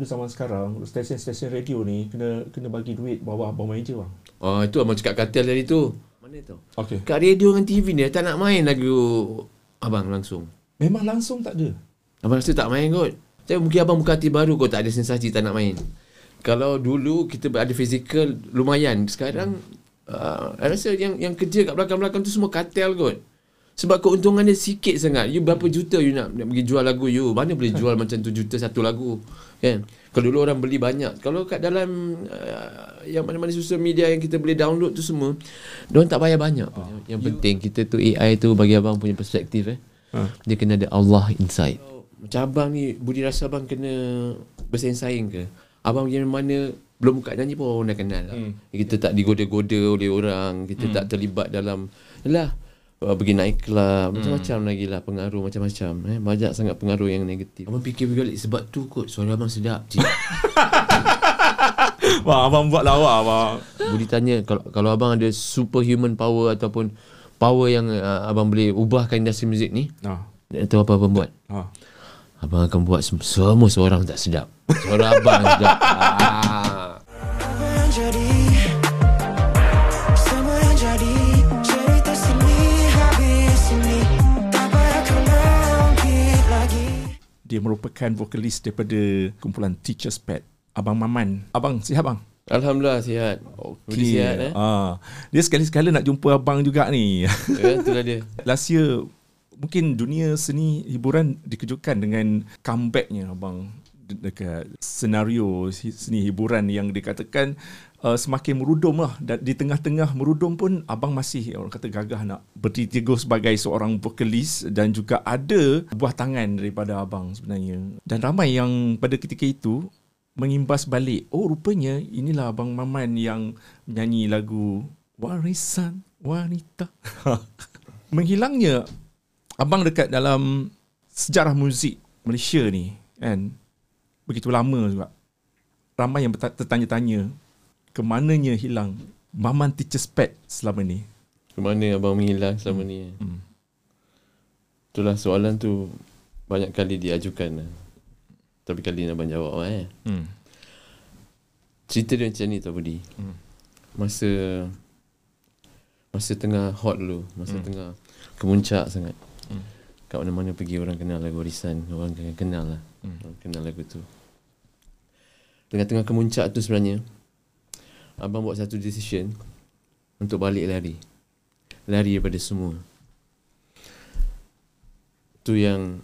Zaman sekarang, stesen-stesen radio ni kena kena bagi duit bawa abang main je bang. Oh, itu abang cakap katil tadi tu. Mana tu? Okey. Kat radio dengan TV ni tak nak main lagu abang langsung. Memang langsung tak ada. Abang rasa tak main kot. Tapi mungkin abang buka hati baru kot tak ada sensasi tak nak main. Kalau dulu kita ada fizikal lumayan. Sekarang uh, I rasa yang yang kerja kat belakang-belakang tu semua katil kot. Sebab keuntungan dia sikit sangat. You berapa juta you nak, nak pergi jual lagu you? Mana boleh jual macam tu juta satu lagu? Kan? Kalau dulu orang beli banyak. Kalau kat dalam uh, yang mana-mana sosial media yang kita boleh download tu semua, diorang tak bayar banyak. Oh. Yang, yang penting kita tu AI tu bagi abang punya perspektif eh. Ha. Dia kena ada Allah inside. Macam abang ni, budi rasa abang kena bersaing-saing ke? Abang pergi mana belum buka nyanyi pun orang dah kenal lah. Hmm. Kita tak digoda-goda oleh orang, kita hmm. tak terlibat dalam lah uh, pergi naik kelab, macam-macam lagi lah pengaruh macam-macam. Eh. Banyak sangat pengaruh yang negatif. Abang fikir balik sebab tu kot suara abang sedap. Cik. Wah, abang buat lawa abang. Budi tanya kalau kalau abang ada superhuman power ataupun power yang uh, abang boleh ubahkan industri muzik ni, Ha. nak tahu apa abang buat? Ha. Abang akan buat sem- semua seorang tak sedap. Suara abang sedap. Ah. Dia merupakan vokalis daripada kumpulan Teachers Pet. Abang Maman. Abang, sihat bang? Alhamdulillah sihat. Budi sihat eh. Ah, dia sekali-sekala nak jumpa abang juga ni. Ya, itulah dia. Last year mungkin dunia seni hiburan dikejutkan dengan comebacknya abang de- dekat senario seni hiburan yang dikatakan uh, semakin merudum lah. Dan di tengah-tengah merudum pun abang masih orang kata gagah nak berdiri teguh sebagai seorang vokalis dan juga ada buah tangan daripada abang sebenarnya. Dan ramai yang pada ketika itu mengimbas balik oh rupanya inilah abang Maman yang menyanyi lagu Warisan Wanita. Menghilangnya abang dekat dalam sejarah muzik Malaysia ni kan? Begitu lama juga. Ramai yang tertanya-tanya ke mananya hilang Maman Teacher's Pet selama ni Kemana abang menghilang selama ni? Hmm. Itulah soalan tu banyak kali diajukan. lah. Tapi kali ni abang jawab eh. hmm. Cerita dia macam ni tau Budi. Hmm. Masa masa tengah hot dulu, masa Hmm. tengah kemuncak sangat. Hmm. Kat mana-mana pergi orang kenal lagu Warisan, orang kenal lah. Hmm. Orang kenal lagu tu. Tengah-tengah kemuncak tu sebenarnya abang buat satu decision untuk balik lari. Lari daripada semua. Tu yang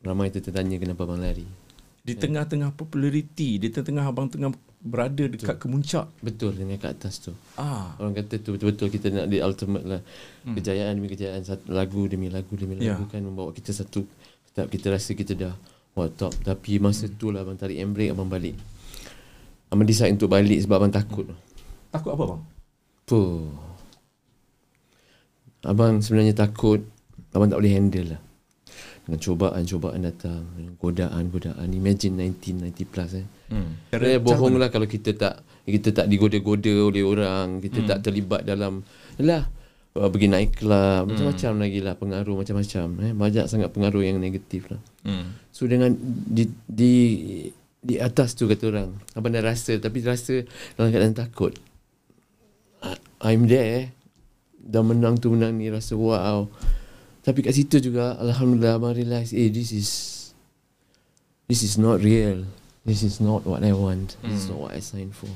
ramai tertanya kenapa abang lari. di tengah-tengah populariti di tengah-tengah abang tengah berada dekat kemuncak Betul dengan kat atas tu. ah Orang kata tu betul-betul kita nak di ultimate lah. Hmm. Kejayaan demi kejayaan satu lagu demi lagu demi Ya. lagu kan membawa kita satu kita rasa kita dah wah top tapi masa hmm. tu lah abang tarik handbrake abang balik. Abang decide untuk balik sebab abang takut. Hmm. takut apa bang Puh. Abang sebenarnya takut abang tak boleh handle lah. Dengan cobaan-cobaan datang, godaan-godaan. Imagine 1990 plus eh. hmm. Cara bohong lah kalau kita tak kita tak digoda-goda oleh orang, kita hmm. tak terlibat dalam lah uh, pergi naik kelab, macam-macam lagi lah pengaruh macam-macam eh. Banyak sangat pengaruh yang negatif lah. Hmm. So dengan di di di atas tu kata orang, abang dah rasa tapi rasa dalam keadaan takut. I- I'm there. Dah menang tu menang ni rasa wow. Tapi kat situ juga alhamdulillah abang realise eh this is this is not real. This is not what I want. This is not what I signed for.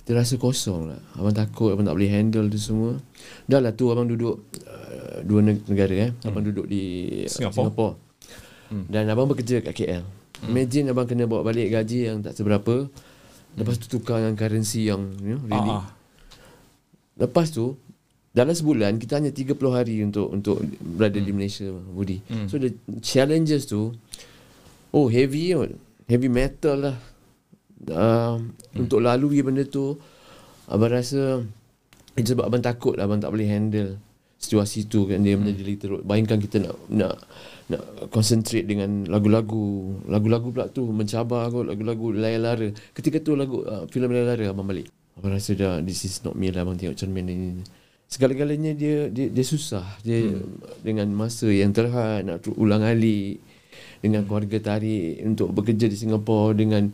Kita rasa kosong lah. Abang takut, abang tak boleh handle tu semua. Dah lah tu abang duduk uh, dua neg- negara eh. Abang duduk di uh, Singapore. Singapore. Dan abang bekerja kat KL. Imagine abang kena bawa balik gaji yang tak seberapa. Lepas tu tukar dengan currency yang you know, really. ah. Lepas tu dalam sebulan kita hanya 30 hari untuk untuk berada di Malaysia Budi. So the challenges tu oh heavy heavy metal lah. Uh, untuk lalui benda tu abang rasa itu sebab abang takut abang tak boleh handle situasi tu kan dia menjadi hmm. teruk. Bayangkan kita nak nak nak concentrate dengan lagu-lagu lagu-lagu pula tu mencabar kot lagu-lagu layar-lara ketika tu lagu uh, filem layar-lara abang balik abang rasa dah this is not me lah abang tengok cermin ini segala-galanya dia dia, dia susah dia hmm. dengan masa yang terhad nak ulang alik dengan keluarga tarik untuk bekerja di Singapura dengan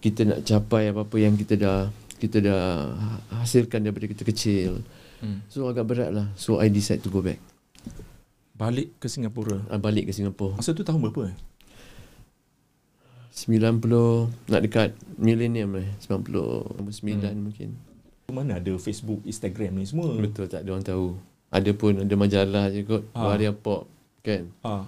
kita nak capai apa-apa yang kita dah kita dah hasilkan daripada kita kecil. Hmm. So agak berat lah. So I decide to go back. Balik ke Singapura. I balik ke Singapura. Masa tu tahun berapa? Eh? 90 nak dekat millennium eh 90 nombor 9 Hmm. mungkin. Mana ada Facebook, Instagram ni semua. Betul tak ada orang tahu. Ada pun ada majalah je kot. Ah. Varia Pop kan. Ah,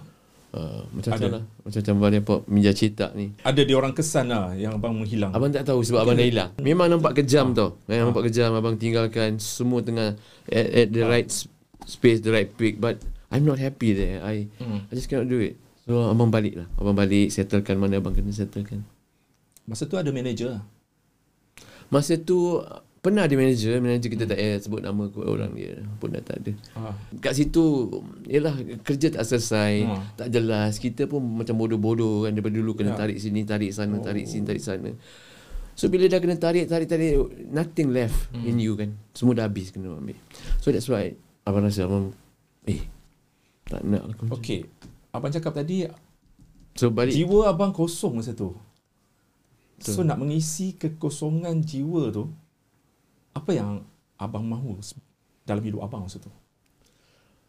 Uh, macam-macam lah. Macam-macam Varia Pop. Minja cetak ni. ada dia orang kesan lah yang abang menghilang. Abang tak tahu sebab abang dah hilang. Memang nampak kejam tau. Eh, Ah. nampak kejam abang tinggalkan semua tengah at, at the right s- space, the right peak. But I'm not happy there. I Hmm. I just cannot do it. So abang balik lah. Abang balik settlekan mana abang kena settlekan. Masa tu ada manager lah. Masa tu pernah ada manager, manager kita tak payah sebut nama kot orang dia pun dah tak ada. Ah. Kat situ Yelah kerja tak selesai Ha. Tak jelas Kita pun macam bodoh-bodoh kan Daripada dulu kena Ya. tarik sini Tarik sana Oh. Tarik sini Tarik sana So bila dah kena tarik Tarik tarik Nothing left Hmm. in you kan Semua dah habis kena ambil So that's why Abang rasa abang Eh Tak nak lah macam Okay. Abang cakap tadi So balik jiwa abang kosong masa tu. So Betul. nak mengisi kekosongan jiwa tu apa yang abang mahu dalam hidup abang masa tu?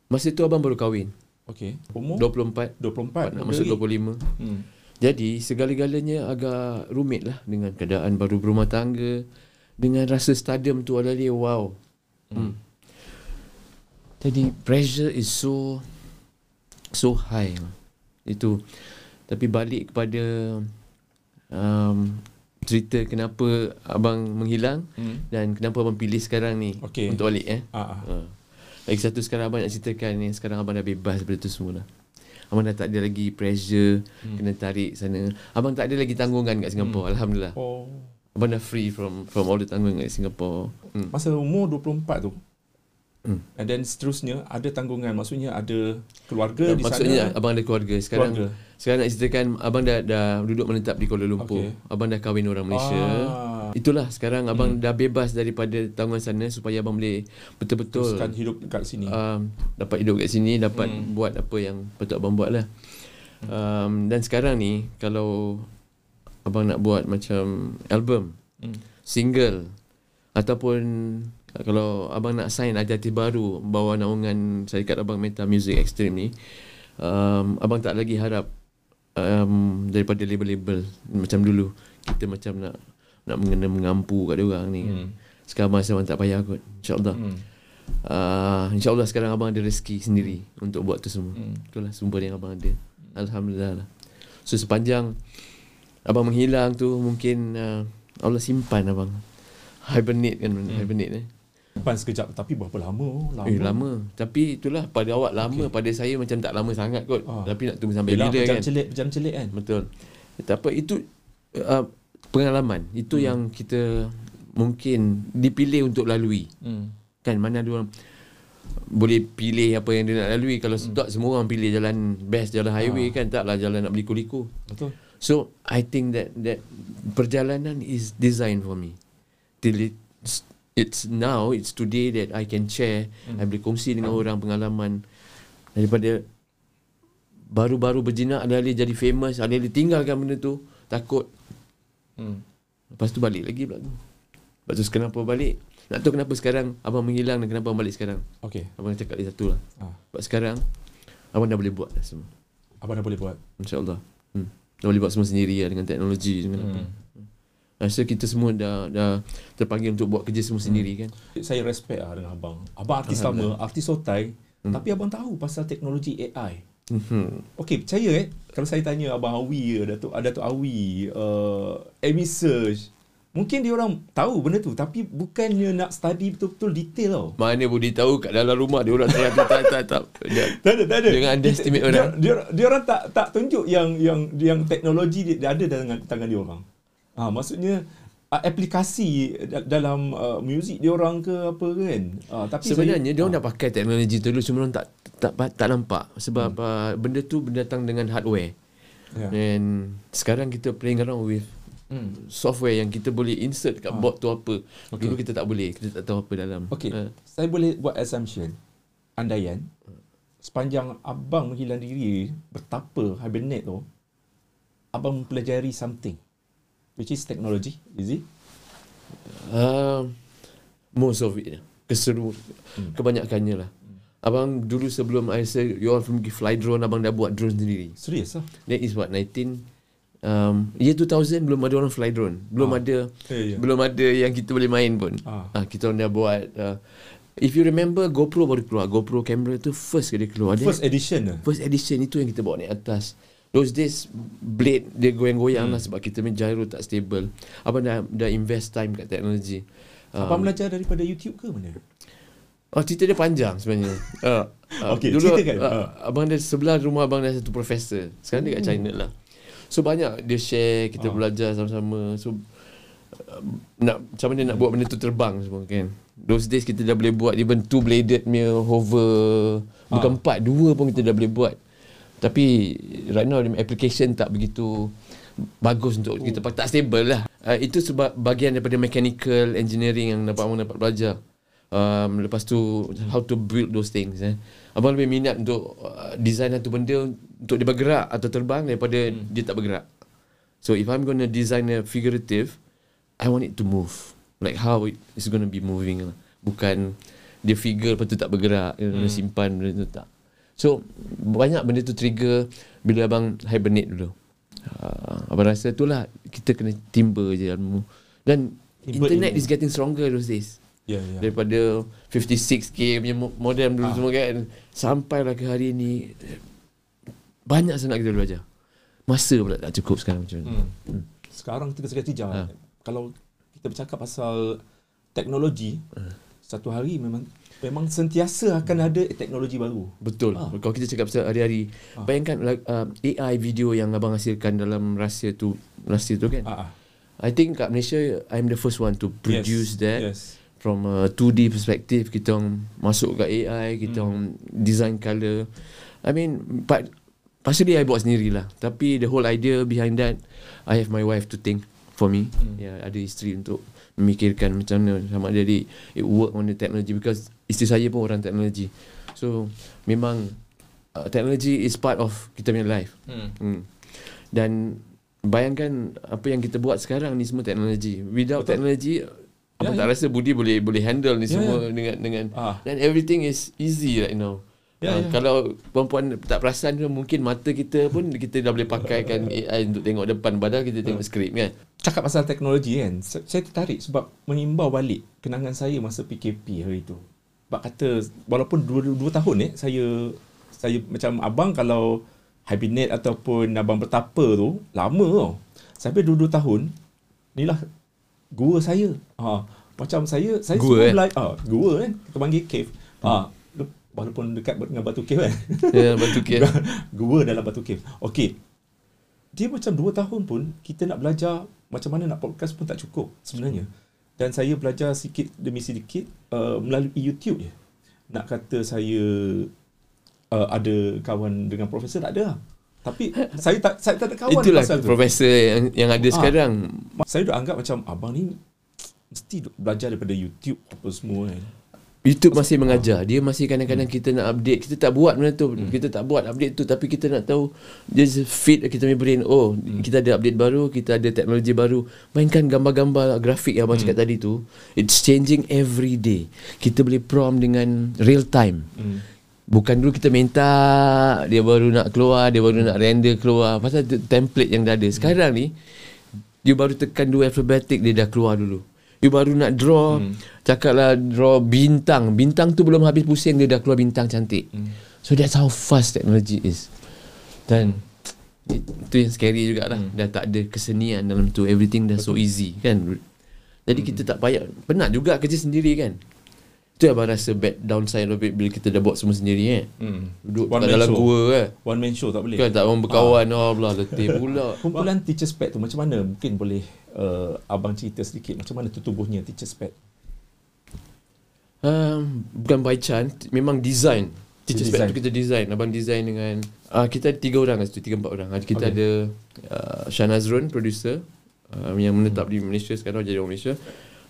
Masa tu abang baru kahwin Okay. Umur 24 24 Nak masuk lagi. 25 Hmm. Jadi segala-galanya agak rumit lah Dengan keadaan baru berumah tangga Dengan rasa stadium tu adalah wow Hmm. Jadi pressure is so so high. Itu tapi balik kepada um, cerita kenapa abang menghilang Hmm. dan kenapa abang pilih sekarang ni Okey. untuk balik eh. Ah. Ha. Lagi satu sekarang abang nak ceritakan ni sekarang abang dah bebas daripada tu semua lah. Abang dah tak ada lagi pressure Hmm. kena tarik sana. Abang tak ada lagi tanggungan kat Singapura alhamdulillah. Oh. Abang dah free from from all the tanggungan kat Singapura. Hmm. Masa umur 24 tu. Hmm. And then seterusnya ada tanggungan maksudnya ada keluarga di Maksudnya sana. abang ada keluarga sekarang. Keluarga. Sekarang nak ceritakan abang dah dah duduk menetap di Kuala Lumpur. Okey. Abang dah kahwin orang Malaysia. Ah. Itulah sekarang abang dah bebas daripada tanggungan sana supaya abang boleh betul-betul Teruskan hidup dekat sini. um, dapat hidup kat sini, dapat Hmm. buat apa yang patut abang buat lah. Um, dan sekarang ni kalau abang nak buat macam album, Hmm. single ataupun kalau abang nak sign artis baru bawah naungan syarikat abang Meta Music Extreme ni um, abang tak lagi harap um, daripada label-label macam dulu kita macam nak nak mengena mengampu kat dia orang ni. Hmm. Sekarang masa abang tak payah kot InsyaAllah Hmm. uh, InsyaAllah sekarang abang ada rezeki sendiri Untuk buat tu semua Hmm. Itulah sumber yang abang ada Alhamdulillah lah So sepanjang Abang menghilang tu Mungkin uh, Allah simpan abang Hibernate kan Hmm. Hibernate eh Depan sekejap tapi berapa lama? Lama. Eh lama Tapi itulah pada awak lama Okey. Pada saya macam tak lama sangat kot Ah. Tapi nak tunggu sampai Yelah, bila pejam kan celik, pejam celik kan. Betul Tak apa itu uh, Pengalaman Itu Hmm. yang kita Mungkin Dipilih untuk lalui Hmm. Kan mana ada orang boleh pilih apa yang dia nak lalui kalau hmm. tak semua orang pilih jalan best jalan highway Ah. kan taklah jalan nak beli liku Betul. so i think that that perjalanan is designed for me till it's, it's now it's today that i can share Hmm. I boleh kongsi dengan orang pengalaman daripada baru-baru berjinak alih-alih jadi famous alih-alih tinggalkan benda tu takut Hmm. lepas tu balik lagi pula tu lepas tu kenapa balik nak tahu kenapa sekarang abang menghilang dan kenapa abang balik sekarang Okay. Abang cakap dia satu lah Ah. Sebab sekarang Abang dah boleh buat dah semua Abang dah boleh buat. InsyaAllah hmm. Dah boleh buat semua sendiri lah Dengan teknologi dengan apa Hmm. Rasa kita semua dah dah terpanggil untuk buat kerja semua sendiri kan Saya respect lah dengan abang. Abang artis lama, artis sotai. Hmm. Tapi abang tahu pasal teknologi AI. hmm. Okey, percaya eh kalau saya tanya abang Awi ke Datuk Datuk Awi, uh, Amy Search, mungkin dia orang tahu benda tu tapi bukannya nak study betul-betul detail tau. Mana boleh tahu kat dalam rumah Dia orang tak tak tak tak, tak. Dia- Tak ada, tak ada. Jangan underestimate orang. Dia, dia, dia orang tak tak tunjuk yang yang yang teknologi dia, dia ada dalam tangan dia orang. Ha, maksudnya uh, aplikasi da- dalam uh, muzik dia orang ke apa kan. Uh, tapi Sebenarnya saya, dia orang dah pakai teknologi tu dulu Cuma orang tak tak tak nampak Sebab Hmm. uh, benda tu datang dengan hardware Ya. And sekarang kita playing around with Hmm. software yang kita boleh insert kat Ah. board tu apa. Okay. Dulu kita tak boleh, kita tak tahu apa dalam. Okey, Ah. saya boleh buat assumption. Andaian sepanjang abang menghilang diri betapa hibernate tu abang mempelajari something which is technology, is it? Uh, most of it Keseru hmm. Kebanyakannya lah Abang dulu sebelum I say You all pergi fly drone Abang dah buat drone sendiri Serius lah? That is what 19 um, Year 2000 Belum ada orang fly drone Belum Ah. ada Eh, ya. Belum ada yang kita boleh main pun Ah. ah. Kita orang dah buat uh, If you remember GoPro baru keluar GoPro camera tu First kali keluar Dia- First edition lah. First edition itu yang kita bawa naik atas Those days Blade dia goyang-goyang hmm. lah Sebab kita punya gyro tak stable Abang dah, dah invest time kat teknologi Abang belajar daripada YouTube ke mana? Oh cerita dia panjang sebenarnya uh, Okey, dulu, ceritakan. uh, Ah. Abang dia sebelah rumah abang ada satu profesor Sekarang dia kat China lah So banyak dia share Kita Ah. belajar sama-sama So uh, nak macam mana nak buat benda tu terbang semua kan Those days kita dah boleh buat Even two bladed punya hover Bukan Ah. empat Dua pun kita dah boleh buat Tapi Right now application tak begitu Bagus untuk kita pakai Tak stable lah uh, Itu sebab bagian daripada mechanical engineering Yang dapat abang dapat belajar um, Lepas tu How to build those things eh. Abang lebih minat untuk uh, Design satu benda Untuk dia bergerak Atau terbang Daripada hmm. dia tak bergerak So if I'm gonna design a figurative I want it to move Like how it is gonna be moving lah. Bukan Dia figure lepas tu tak bergerak hmm. simpan benda tu tak So Banyak benda tu trigger Bila abang hibernate dulu uh, Abang rasa tu lah Kita kena timba je ilmu Dan Timba Internet ilmu. is getting stronger those days Ya, ya. Daripada 56k punya mo- modem dulu Ah. semua kan Sampailah ke hari ni Banyak sangat kita belajar Masa pula tak cukup sekarang macam mana Hmm. Sekarang kita sekali tijak. Ha. Kalau kita bercakap pasal teknologi, satu hari memang memang sentiasa akan ada teknologi baru. Betul. Ah. Kalau kita cakap pasal hari-hari, Ah. bayangkan uh, AI video yang abang hasilkan dalam rahsia tu, rahsia tu kan. Ah. I think kat Malaysia I'm the first one to produce yes. that Yes. from a 2D perspective. Kita orang masuk kat AI, kita Hmm. orang design color. I mean, but Partially I buat sendiri lah Tapi the whole idea behind that I have my wife to think for me Hmm. Ya, ada isteri untuk memikirkan macam mana sama ada dia it work on the technology because isteri saya pun orang teknologi. So memang uh, technology is part of kita punya life. Hmm. Hmm. Dan bayangkan apa yang kita buat sekarang ni semua teknologi. Without Betul. technology apa Ya, tak ya. rasa Budi boleh boleh handle ni Ya, semua ya. dengan dengan Ah. dan everything is easy right now. Ya, Uh, ya. Kalau perempuan tak perasan tu mungkin mata kita pun kita dah boleh pakaikan AI untuk tengok depan padahal kita tengok skrip kan. Cakap pasal teknologi kan, sa- saya tertarik sebab mengimbau balik kenangan saya masa PKP hari tu. Sebab kata walaupun 2 tahun eh saya saya macam abang kalau hibernate ataupun abang bertapa tu lama tau. Sampai 2 tahun inilah gua saya. Ha, macam saya saya Gua, semua eh? bela- ah, gua kan kita panggil cave. Ha, walaupun dekat dengan batu cave kan. Ya, batu cave. Gua dalam batu cave. Okey. Dia macam 2 tahun pun kita nak belajar macam mana nak podcast pun tak cukup sebenarnya. Dan saya belajar sikit demi sedikit uh, melalui YouTube je. Nak kata saya uh, ada kawan dengan profesor tak ada lah. Tapi saya tak saya tak ada kawan Itulah pasal tu. profesor yang yang ada Ah. sekarang. Saya dah anggap macam abang ni mesti belajar daripada YouTube apa semua kan. YouTube masih mengajar. Dia masih kadang-kadang kita nak update. Kita tak buat benda tu. Kita tak buat update tu tapi kita nak tahu just feed kita punya brain. Oh, kita ada update baru, kita ada teknologi baru. Mainkan gambar-gambar grafik yang abang cakap tadi tu. It's changing every day. Kita boleh prompt dengan real time. Hmm. Bukan dulu kita minta dia baru nak keluar, dia baru nak render keluar. Pasal template yang dah ada. Sekarang ni dia baru tekan dua alphabetic dia dah keluar dulu. You baru nak draw hmm. Cakaplah draw bintang Bintang tu belum habis pusing Dia dah keluar bintang cantik hmm. So that's how fast technology is Dan Itu yang scary jugalah hmm. Dah tak ada kesenian dalam tu Everything dah so easy kan Jadi hmm. kita tak payah Penat juga kerja sendiri kan Itu yang abang rasa bad downside of it Bila kita dah buat semua sendiri eh Hmm. Duduk One kat dalam show. gua kan One man show tak boleh. Kan tak orang berkawan oh, belah letih pula Kumpulan teacher's pet tu macam mana? Mungkin boleh uh, abang cerita sedikit macam mana tu tubuhnya teacher's pet. Um, bukan by chance Memang design Teacher Design. tu kita design Abang design dengan uh, Kita ada tiga orang kat situ Tiga empat orang Kita Okay. ada uh, Shah Nazrun Producer uh, Yang menetap di Malaysia Sekarang jadi orang Malaysia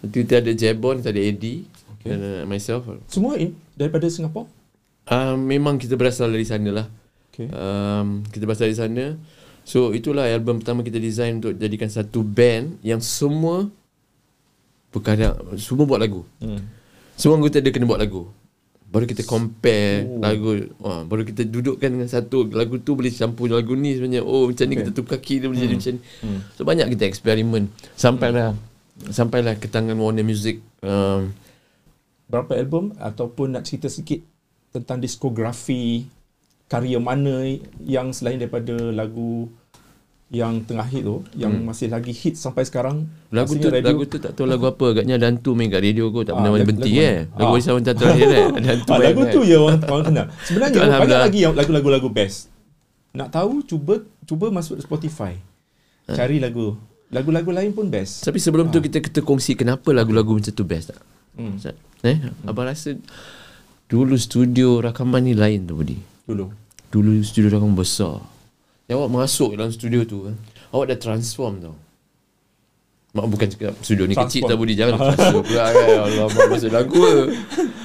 Nanti kita ada Jebon Kita ada Eddie Okay. Dan uh, myself Semua in, daripada Singapura? uh, Memang kita berasal dari sana lah Okay. um, Kita berasal dari sana So itulah album pertama kita design untuk jadikan satu band yang semua perkara semua buat lagu. Hmm. Semua anggota dia kena buat lagu. Baru kita compare oh. lagu wah, Baru kita dudukkan dengan satu Lagu tu boleh campur lagu ni sebenarnya Oh macam ni kita tukar key dia boleh jadi macam ni So banyak kita eksperimen Sampailah Sampailah ke tangan Warner Music um, Berapa album ataupun nak cerita sikit tentang diskografi karya mana yang selain daripada lagu yang tengah hit tu yang masih lagi hit sampai sekarang Lagu tu Maksudnya lagu tu tak tahu lagu apa Agaknya Dantu main kat radio kot Tak Ah, pernah lagu- berhenti lagu eh? Lagu Ah. Risau Wanita terakhir eh Dantu Ah, main lagu kan. tu je orang, orang kenal. Sebenarnya banyak lagi yang lagu-lagu best. Nak tahu cuba cuba masuk Spotify. Ah. Cari lagu. Lagu-lagu lain pun best. Tapi sebelum tu kita kita kongsi Kenapa lagu-lagu macam tu best tak Hmm. Eh Abang rasa Dulu studio rakaman ni lain tu Budi Dulu. Dulu studio rakaman besar Yang awak masuk dalam studio tu kan Awak dah transform tau Mak bukan cakap studio ni kecil Transform. tak Budi Jangan transform pula kan Allah mak masuk lagu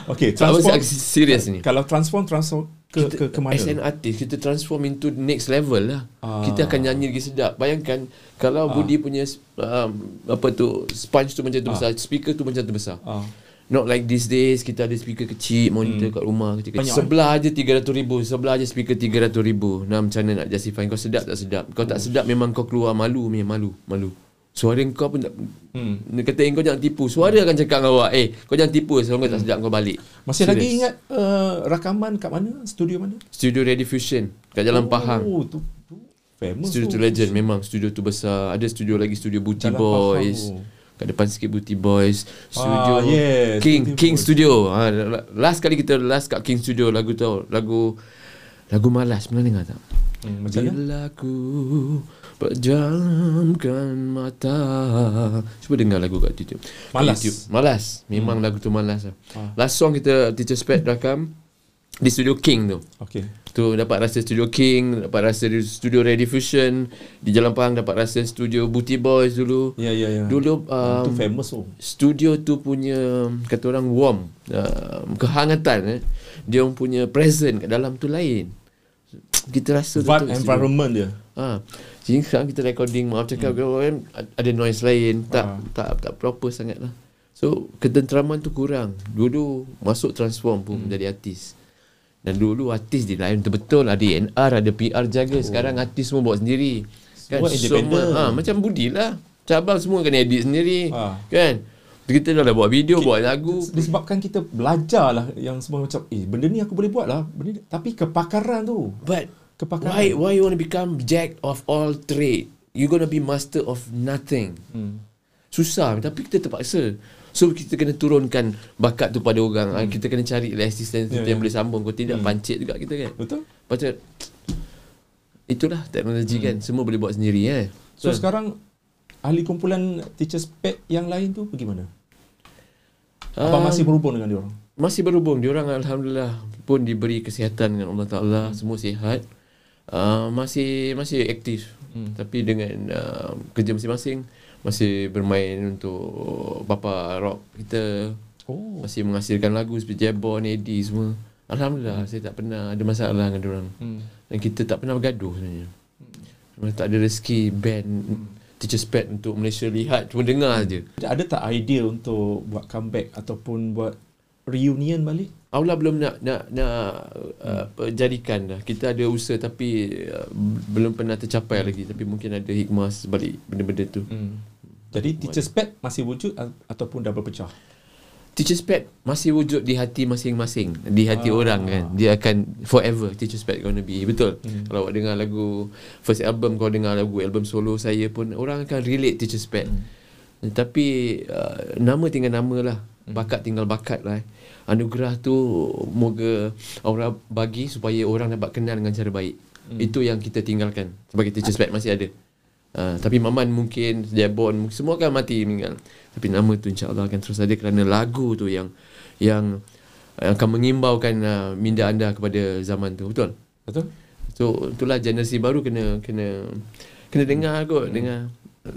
ke Tak apa transform. saya serius ni Kalau transform transform ke ke, ke mana? As an artist Kita transform into next level lah Ah. Kita akan nyanyi lagi sedap Bayangkan Kalau Budi punya um, Apa tu Sponge tu macam tu besar Speaker tu macam tu besar Ah. Not like these days Kita ada speaker kecil Monitor kat rumah kecil, kecil. Sebelah aja 300 ribu Sebelah aja speaker 300 ribu. Nah macam mana nak justify? Kau sedap tak sedap? Kau tak sedap memang kau keluar malu Memang malu Malu. Suara kau pun tak Hmm. Dia kata eh, kau jangan tipu Suara akan cakap dengan awak Eh kau jangan tipu Suara kau tak sedap kau balik. Masih Serious. lagi ingat uh, rakaman kat mana? Studio mana? Studio Radio Fusion Kat Jalan Pahang. Oh, tu, tu famous Studio tu. legend Memang studio tu besar. Ada studio lagi Studio Booty Jalan Boys. Pahang. Kat depan sikit Booty Boys Studio Ah, yes, King Booty King Boys. Studio ha, Last kali kita Last kat King Studio Lagu tu Lagu Lagu malas Pernah dengar tak? Hmm, macam? Bila ku Pejamkan mata Cuba dengar lagu kat YouTube Malas. YouTube. Malas Memang lagu tu malas lah. Ah. Last song kita Teacher Spec rakam Di Studio King tu Okay. Tu dapat rasa Studio King Dapat rasa di Studio Radio Fusion Di Jalan Pahang dapat rasa Studio Booty Boys dulu Ya, ya, ya. Dulu um, tu famous tu. Studio tu punya Kata orang warm uh, Kehangatan eh. Dia punya present kat dalam tu lain Kita rasa Vibe tu environment dia. Ha. Jadi sekarang kita recording Maaf cakap hmm. kan Ada noise lain Tak Ah. tak tak proper sangat lah So ketenteraman tu kurang Dulu masuk transform pun menjadi artis Dan dulu artis di lain betul-betul Ada NR Ada PR jaga Sekarang artis semua buat sendiri kan? Semua independent. ha, Macam Budi lah Cabang semua kena edit sendiri Ah. Kan Kita dah, buat video Buat lagu Disebabkan kita belajar lah yang semua macam eh benda ni aku boleh buat lah. Benda ni. Tapi kepakaran tu. But Kepakaran. why why you want to become jack of all trade? You gonna be master of nothing. Hmm. Susah tapi kita terpaksa. So kita kena turunkan bakat tu pada orang. Hmm. Kita kena cari lah assistant yeah, ya. yang boleh sambung. Kau tidak hmm. pancit juga kita kan. Betul? Macam itulah teknologi hmm. kan. Semua boleh buat sendiri eh. So sekarang ahli kumpulan teacher spec yang lain tu pergi mana? Apa Ah, masih berhubung dengan dia orang? Masih berhubung Diorang Alhamdulillah Pun diberi kesihatan Dengan Allah Ta'ala Semua sihat uh, Masih Masih aktif hmm. Tapi dengan uh, Kerja masing-masing Masih bermain Untuk Bapa rock kita Oh. Masih menghasilkan lagu Seperti Jabon Eddie semua Alhamdulillah Saya tak pernah Ada masalah dengan diorang Hmm. Dan kita tak pernah bergaduh sebenarnya Cuma tak ada rezeki Band Teacher Spec Untuk Malaysia lihat Cuma dengar je Ada tak idea untuk buat comeback ataupun buat reunion balik? Allah belum nak nak nak uh, apa, jadikan dah. Kita ada usaha tapi uh, belum pernah tercapai lagi tapi mungkin ada hikmah sebalik benda-benda tu. Hmm. Jadi teacher spec masih wujud ataupun dah berpecah? Teacher Spec masih wujud di hati masing-masing, di hati Ah. orang kan. Dia akan forever Teacher Spec gonna be. Betul. Hmm. Kalau awak dengar lagu first album kau dengar lagu album solo saya pun orang akan relate Teacher Spec. Hmm. Tapi uh, nama tinggal nama lah. Bakat tinggal bakat lah. eh. Anugerah tu moga orang bagi supaya orang dapat kenal dengan cara baik. Hmm. Itu yang kita tinggalkan sebagai Teacher Spec masih ada. Uh, tapi Maman mungkin Jabon semua akan mati meninggal. Tapi nama tu insya-Allah akan terus ada kerana lagu tu yang yang akan mengimbaukan uh, minda anda kepada zaman tu. Betul? Betul? So itulah generasi baru kena kena kena dengar kot hmm. dengar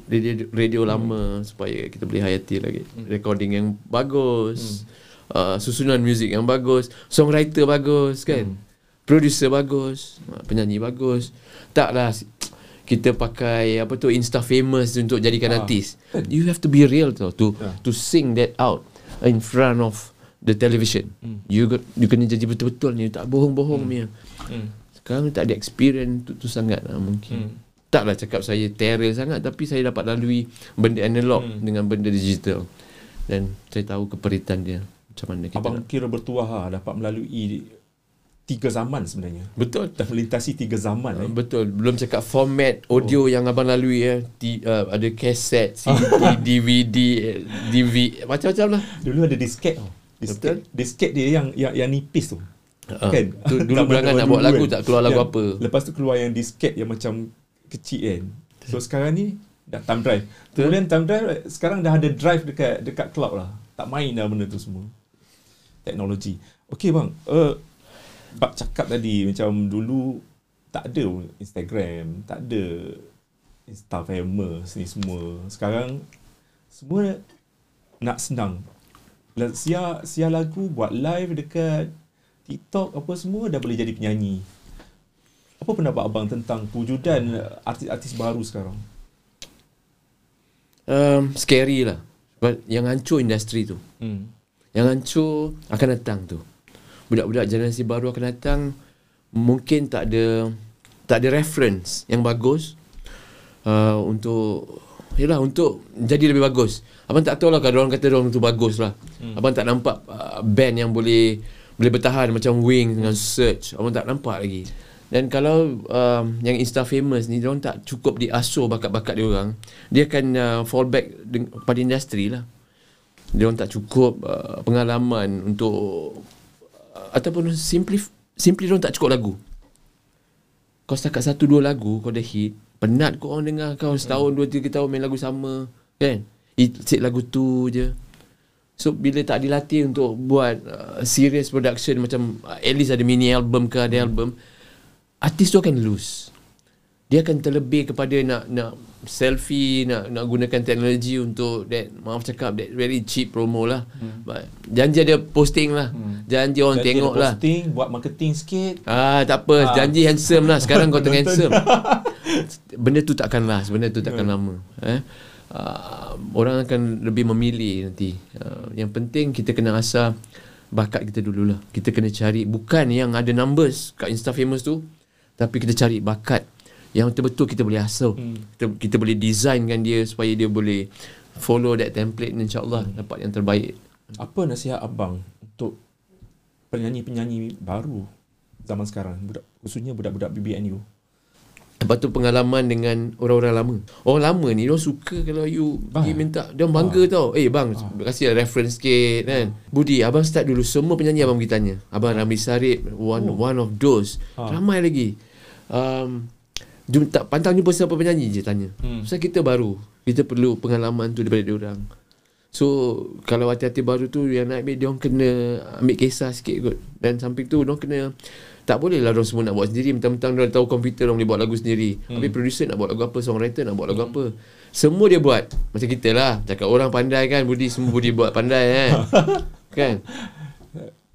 radio radio lama supaya kita boleh hayati lagi. Hmm. Recording yang bagus. Hmm. Uh, susunan muzik yang bagus, songwriter bagus kan. Hmm. Producer bagus, penyanyi bagus. Taklah kita pakai apa tu insta famous untuk jadikan Ah. artis. You have to be real tau to Ah. to sing that out in front of the television. Hmm. You got, you kena jadi betul-betul ni tak bohong-bohong punya. Hmm. Sekarang tak ada experience tu, tu sangat lah mungkin. Hmm. Taklah cakap saya terror sangat tapi saya dapat lalui benda analog Hmm. dengan benda digital. Dan saya tahu keperitan dia macam mana kita Abang nak. kira bertuah lah, dapat melalui tiga zaman sebenarnya. Betul. Dah melintasi tiga zaman Uh, eh. betul. Belum cakap format audio oh. yang abang lalui ya. T, uh, ada kaset, CD, DVD, eh, DV, macam-macam lah. Dulu ada disket tau. Disket, Betul. disket dia yang yang, yang nipis tu. Ah, kan? tu dulu berangan nak dulu buat lagu kan. tak keluar lagu Yang- apa. Lepas tu keluar yang disket yang macam kecil kan. So sekarang ni dah thumb drive. Kemudian thumb drive sekarang dah ada drive dekat dekat cloud lah. Tak main dah benda tu semua. Teknologi. Okey bang, uh, bab cakap tadi macam dulu tak ada Instagram, tak ada Insta famous ni semua. Sekarang semua nak senang. La- Sia sia lagu buat live dekat TikTok apa semua dah boleh jadi penyanyi. Apa pendapat abang tentang kewujudan artis-artis baru sekarang? Um, scary lah. Sebab yang hancur industri tu. Hmm. Yang hancur akan datang tu. Budak-budak generasi baru akan datang mungkin tak ada tak ada reference yang bagus uh, untuk yalah untuk jadi lebih bagus. Abang tak tahu lah kalau orang kata orang tu bagus lah. Hmm. Abang tak nampak uh, band yang boleh boleh bertahan macam Wing dengan Search. Abang tak nampak lagi. Dan kalau um, yang Insta famous ni orang tak cukup diasuh bakat-bakat dia orang, dia akan uh, fall back deng- pada industri lah dia orang tak cukup uh, pengalaman untuk ataupun simply simply dia tak cukup lagu. Kau setakat satu dua lagu kau dah hit, penat kau orang dengar kau setahun dua tiga tahun main lagu sama, kan? It lagu tu je. So bila tak dilatih untuk buat uh, serious production macam uh, at least ada mini album ke ada album, artis tu akan lose. Dia akan terlebih kepada nak nak selfie, nak nak gunakan teknologi untuk that maaf cakap that very cheap promo lah. Hmm. But, janji ada posting lah. Hmm. Janji orang Jadi tengok lah. posting, buat marketing sikit. Ah tak apa, Ah. janji handsome lah. Sekarang kau tengah handsome. Benda tu takkan last, benda tu takkan lama. Eh? Uh, orang akan lebih memilih nanti. Uh, yang penting kita kena asah bakat kita dululah. Kita kena cari bukan yang ada numbers kat Insta famous tu, tapi kita cari bakat yang betul-betul kita boleh asah. Hmm. Kita, kita boleh designkan dia supaya dia boleh follow that template dan insya-Allah hmm. dapat yang terbaik. Apa nasihat abang untuk penyanyi-penyanyi baru zaman sekarang, budak khususnya budak-budak BBNU? Lepas tu pengalaman dengan orang-orang lama. Orang lama ni dia suka kalau you Bang. pergi minta. Dia bangga tau. Eh bang, kasih lah reference sikit kan. Budi, abang start dulu. Semua penyanyi abang pergi tanya. Abang Ramli Sarip, one one of those. Ah. Ramai lagi. Um, jum, tak pantang jumpa siapa penyanyi je tanya. Hmm. Pasal kita baru. Kita perlu pengalaman tu daripada dia orang. So kalau hati-hati baru tu yang naik dia orang kena ambil kisah sikit kot. Dan samping tu dia orang kena tak boleh lah orang semua nak buat sendiri Mentang-mentang dia tahu komputer Orang boleh buat lagu sendiri hmm. Habis producer nak buat lagu apa Songwriter nak buat lagu apa Semua dia buat Macam kita lah Cakap orang pandai kan Budi semua Budi buat pandai kan Kan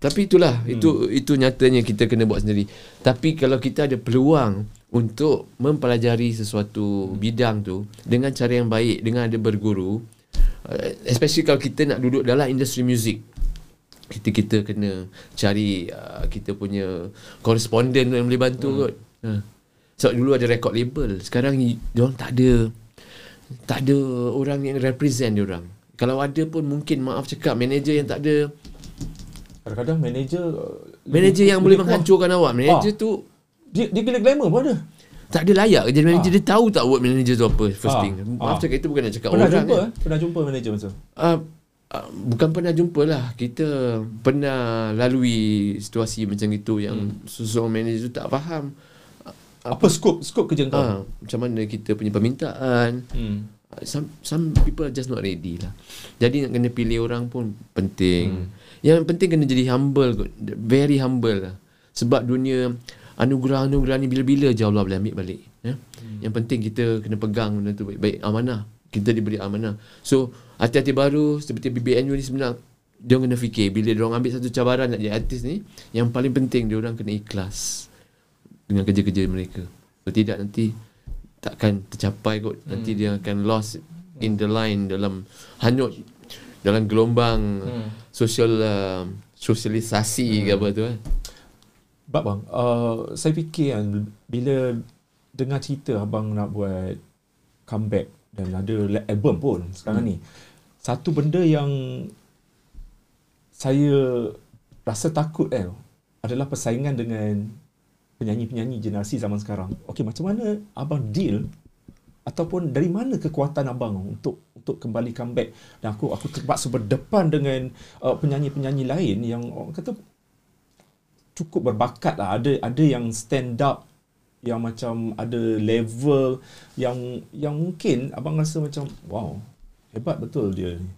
Tapi itulah hmm. Itu itu nyatanya kita kena buat sendiri Tapi kalau kita ada peluang Untuk mempelajari sesuatu bidang tu Dengan cara yang baik Dengan ada berguru uh, Especially kalau kita nak duduk dalam industri muzik kita kita kena cari uh, kita punya koresponden yang boleh bantu hmm. kot. Ha. Sebab dulu ada record label. Sekarang dia orang tak ada tak ada orang yang represent dia orang. Kalau ada pun mungkin maaf cakap manager yang tak ada Kadang-kadang manager uh, manager yang boleh menghancurkan awak. Manager Ah. tu dia dia gila glamour pun ada. tak ada layak jadi manager dia tahu tak buat manager tu apa first Ah. thing. Maaf Ah. cakap itu bukan nak cakap Pernah orang jumpa kan. eh? Pernah jumpa manager masa? Uh, uh, bukan pernah jumpa lah Kita pernah lalui situasi macam itu Yang hmm. seseorang manager tu tak faham Apa skop skop kerja kau? Ah, macam mana kita punya permintaan. Hmm. Ah, Some some people are just not ready lah. Jadi nak kena pilih orang pun penting. Hmm. Yang penting kena jadi humble kot. Very humble lah. Sebab dunia anugerah-anugerah ni bila-bila je Allah boleh ambil balik. Ya? Hmm. Yang penting kita kena pegang benda tu baik-baik. Amanah. Kita diberi amanah. So, hati-hati baru seperti BBNU ni sebenarnya dia kena fikir bila dia orang ambil satu cabaran nak jadi artis ni, yang paling penting dia orang kena ikhlas dengan kerja-kerja mereka. Kalau tidak nanti takkan tercapai kot. Nanti dia akan lost in the line dalam hanyut dalam gelombang sosial uh, sosialisasi ke apa tu kan. Bab bang, uh, saya fikir kan bila dengar cerita abang nak buat comeback dan ada album pun sekarang hmm. ni. Satu benda yang saya rasa takut kan adalah persaingan dengan penyanyi-penyanyi generasi zaman sekarang. Okey, macam mana abang deal ataupun dari mana kekuatan abang untuk untuk kembali comeback dan aku aku terpaksa berdepan dengan uh, penyanyi-penyanyi lain yang orang kata cukup berbakat lah. Ada ada yang stand up yang macam ada level yang yang mungkin abang rasa macam wow hebat betul dia ni.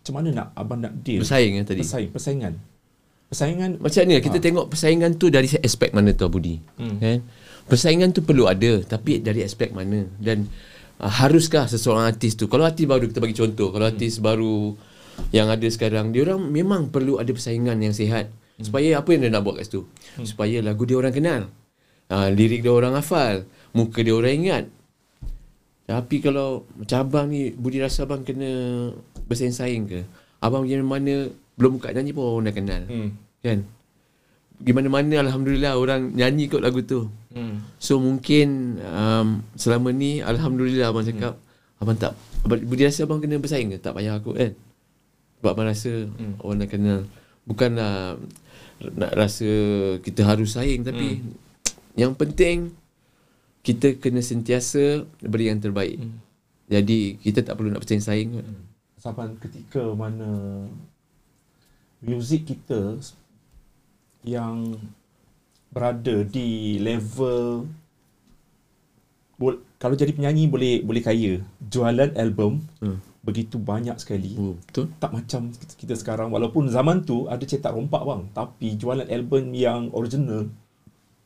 Macam mana nak abang nak deal Bersaing kan tadi. persaing persaingan. Persaingan Macam ni kita Ah. tengok persaingan tu dari aspek mana tu Budi. Hmm. Kan? Persaingan tu perlu ada tapi dari aspek mana dan uh, haruskah seseorang artis tu kalau artis baru kita bagi contoh kalau artis baru yang ada sekarang dia orang memang perlu ada persaingan yang sihat supaya apa yang dia nak buat kat situ? Supaya lagu dia orang kenal. Uh, lirik dia orang hafal. Muka dia orang ingat. Tapi kalau macam abang ni Budi rasa abang kena bersaing-saing ke? Abang yang mana belum buka nyanyi pun orang dah kenal. Hmm. kan? Gimana mana alhamdulillah orang nyanyi kot lagu tu. Hmm. so mungkin um, selama ni alhamdulillah abang cakap abang tak abang, Budi rasa abang kena bersaing ke? Tak payah aku kan? Sebab abang rasa Hmm. orang dah kenal bukanlah nak rasa kita harus saing tapi yang penting kita kena sentiasa beri yang terbaik Hmm. jadi kita tak perlu nak bersaing-saing kot. sampai ketika mana muzik kita yang berada di level bol, kalau jadi penyanyi boleh boleh kaya jualan album Hmm. Begitu banyak sekali. Oh, betul. Tak macam kita- kita sekarang. Walaupun zaman tu ada cetak rompak bang. Tapi jualan album yang original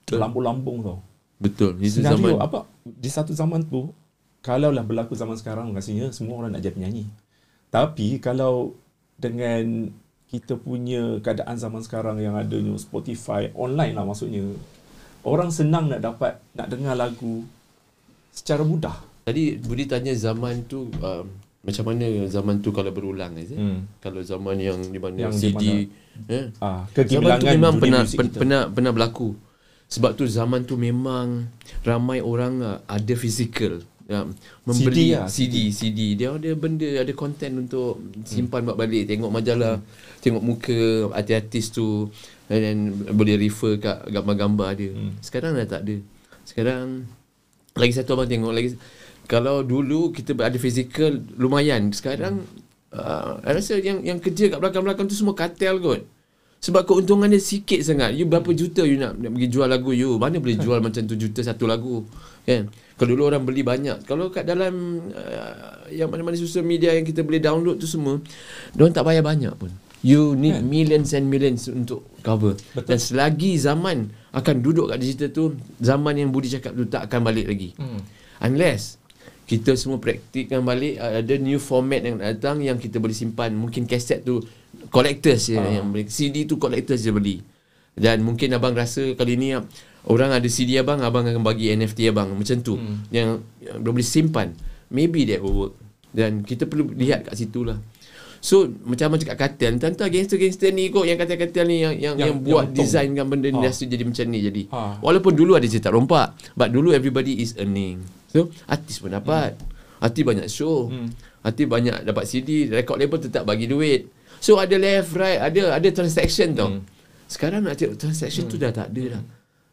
lambung-lambung tau. Betul. Itu senario zaman apa? Di satu zaman tu kalau lah berlaku zaman sekarang rasanya semua orang nak jadi penyanyi. Tapi kalau dengan kita punya keadaan zaman sekarang yang adanya Spotify online lah maksudnya orang senang nak dapat nak dengar lagu secara mudah. Tadi Budi tanya zaman tu um, macam mana zaman tu kalau berulang it? Hmm. Kalau zaman yang di mana Yang di CD eh? ah Zaman tu memang pernah pen, pernah pernah berlaku. Sebab tu zaman tu memang ramai orang uh, ada fizikal ya, membeli CD lah, CD, CD, Dia ada benda, ada konten untuk simpan buat balik, tengok majalah, tengok muka artis-artis tu and then boleh refer kat gambar-gambar dia. Hmm. Sekarang dah tak ada. Sekarang lagi satu abang tengok lagi kalau dulu kita ada fizikal lumayan. Sekarang uh, I rasa yang yang kerja kat belakang-belakang tu semua kartel kot. Sebab keuntungan dia sikit sangat. You berapa juta you nak, nak pergi jual lagu? You mana boleh jual macam tu juta satu lagu? Kan? Kalau dulu orang beli banyak. Kalau kat dalam uh, yang mana-mana social media yang kita boleh download tu semua diorang tak bayar banyak pun. You need Kan? millions and millions untuk cover. Betul. dan selagi zaman akan duduk kat digital tu zaman yang Budi cakap tu tak akan balik lagi. Hmm. Unless kita semua praktikkan balik uh, ada new format yang datang yang kita boleh simpan. Mungkin kaset tu collectors je Ah. yang beli. CD tu collectors je beli. Dan mungkin abang rasa kali ni uh, orang ada CD abang abang akan bagi NFT abang. Macam tu. Hmm. yang, yang boleh simpan. Maybe that will work. Dan kita perlu lihat kat situ lah. So macam abang cakap kartel Tentang gangster-gangster ni kot Yang kartel-kartel ni Yang, yang, yang, Yang- buat yang untung. desainkan benda ni Ha. Dah jadi macam ni. Jadi Ha. Walaupun dulu ada cetak rompak But dulu everybody is earning So artis pun dapat Artis banyak show Hmm. Artis banyak dapat CD Record label tetap bagi duit So ada left right Ada ada transaction tau Hmm. Sekarang nak tengok transaction tu dah tak ada dah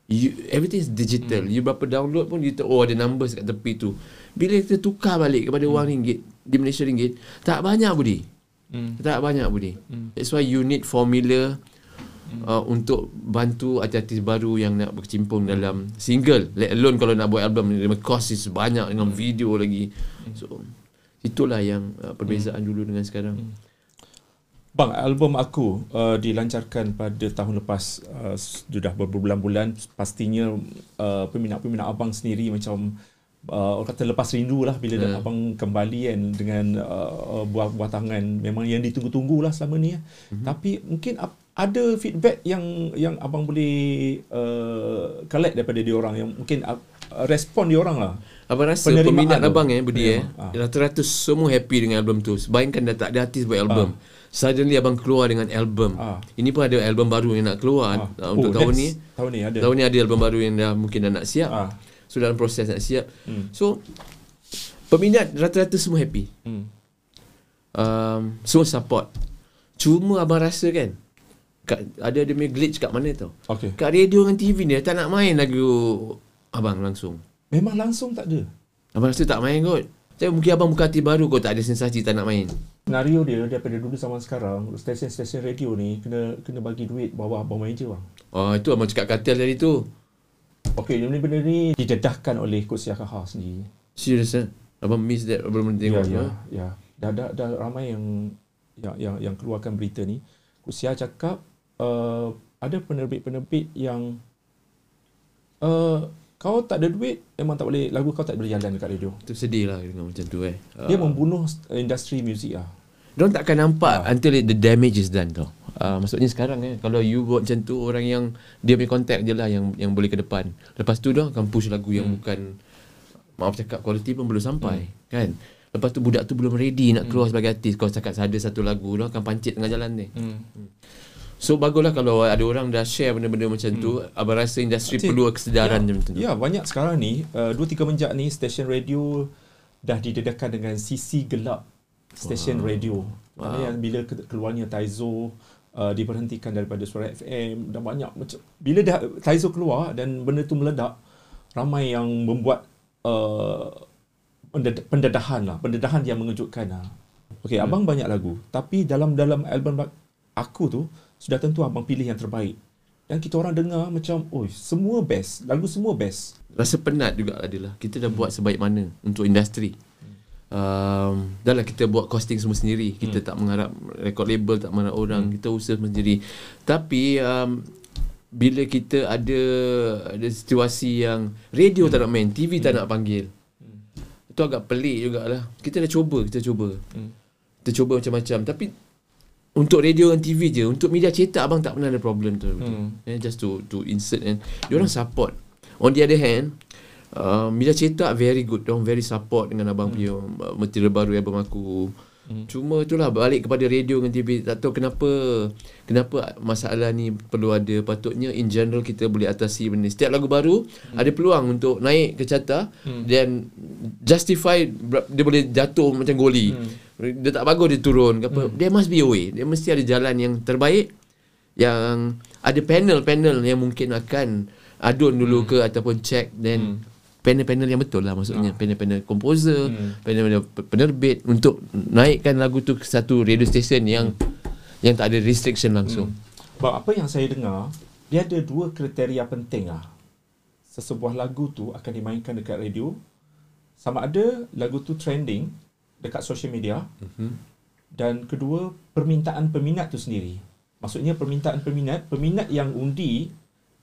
You, everything is digital. You berapa download pun you tahu oh ada numbers kat tepi tu. Bila kita tukar balik kepada wang ringgit di Malaysia ringgit, tak banyak budi. Hmm. Tak banyak budi. Hmm. That's why you need formula uh, untuk bantu artis-artis baru yang nak berkecimpung dalam single. Let alone kalau nak buat album dengan cost is banyak dengan video lagi. So itulah yang uh, perbezaan dulu dengan sekarang. Bang, album aku uh, dilancarkan pada tahun lepas uh, sudah berbulan-bulan pastinya uh, peminat-peminat abang sendiri macam uh, orang kata lepas rindu lah bila yeah. abang kembali kan dengan uh, buah-buah tangan memang yang ditunggu-tunggu lah selama ni ya. Mm-hmm. Tapi mungkin ap- ada feedback yang yang abang boleh uh, collect daripada dia orang yang mungkin uh, respon dia orang lah. Abang rasa Penerimaan peminat tu. abang eh Budi eh. Ah. Rata-rata semua happy dengan album tu Bayangkan dah tak ada artis buat album Suddenly abang keluar dengan album Ah. Ini pun ada album baru yang nak keluar uh, Untuk tahun next ni Tahun ni ada. Tahun ni ada album baru yang dah mungkin dah nak siap Ah. So dalam proses nak siap Hmm. So Peminat rata-rata semua happy Hmm. um, Semua support Cuma abang rasa kan kat, Ada ada punya glitch kat mana tau Okay. Kat radio dengan TV ni tak nak main lagu Abang langsung Memang langsung tak ada. Abang rasa tak main kot Saya mungkin abang buka hati baru kot Tak ada sensasi tak nak main Senario dia daripada dulu zaman sekarang, stesen-stesen radio ni kena kena bagi duit bawah bawah meja bang. Oh itu abang cakap katil tadi tu Okey, ni benda ni didedahkan oleh Coach Yakaha sendiri. Serius eh Abang miss that Abang tengok ya, ya, ya, ya. Dah, dah, dah ramai yang yang yang, yang keluarkan berita ni. Kusia cakap uh, ada penerbit-penerbit yang uh, kau tak ada duit memang tak boleh lagu kau tak boleh jalan dekat radio. Itu sedih lah dengan macam tu eh Dia membunuh industri muzik lah. Diorang takkan nampak Ah. until the damage is done tau. Uh, maksudnya sekarang eh kalau you buat macam tu orang yang dia punya contact je lah yang yang boleh ke depan. Lepas tu dia akan push lagu yang bukan maaf cakap quality pun belum sampai kan. Lepas tu budak tu belum ready nak keluar sebagai artis. Kau cakap ada satu lagu dia akan pancit tengah jalan ni. Hmm. So baguslah kalau ada orang dah share benda-benda macam tu. Abang rasa industri Cik, perlu kesedaran ya, macam tu. Ya, banyak sekarang ni uh, dua tiga menjak ni stesen radio dah didedahkan dengan sisi gelap stesen wow. radio. Maknanya yang bila ke- keluarnya Taizo uh, diberhentikan daripada Suara FM dan banyak macam bila dah Taizo keluar dan benda tu meledak ramai yang membuat uh, pended- pendedahan lah, pendedahan yang mengejutkan lah. Okey, abang banyak lagu, tapi dalam dalam album aku tu sudah tentu abang pilih yang terbaik. Dan kita orang dengar macam, oi, semua best, lagu semua best. Rasa penat juga adalah Kita dah buat sebaik mana Untuk industri. Um, Dah lah kita buat costing semua sendiri. Kita tak mengharap Record label tak mengharap orang. Kita usaha sendiri. Tapi um, Bila kita ada Ada situasi yang Radio tak nak main TV tak nak panggil Itu agak pelik jugalah. Kita dah cuba Kita cuba. Kita cuba macam-macam. Tapi untuk radio dan TV je Untuk media cetak Abang tak pernah ada problem tu. Hmm. eh, Just to to insert and Diorang support. On the other hand uh, Media cetak very good Diorang very support Dengan abang punya uh, Material baru album aku Cuma itulah Balik kepada radio dengan TV Tak tahu kenapa Kenapa masalah ni Perlu ada. Patutnya in general Kita boleh atasi benda. Setiap lagu baru Ada peluang untuk Naik ke carta Dan Justify Dia boleh jatuh Macam goli. Dia tak bagus dia turun ke apa. There must be a way. Dia mesti ada jalan yang terbaik yang ada panel-panel yang mungkin akan adun dulu ke ataupun check. Then panel-panel yang betul lah maksudnya panel-panel komposer panel-panel pe- penerbit untuk naikkan lagu tu ke satu radio station yang yang tak ada restriction langsung Sebab apa yang saya dengar, dia ada dua kriteria penting lah. Sesebuah lagu tu akan dimainkan dekat radio, sama ada lagu tu trending dekat social media, Mhm. dan kedua, permintaan peminat tu sendiri. Maksudnya permintaan peminat, peminat yang undi,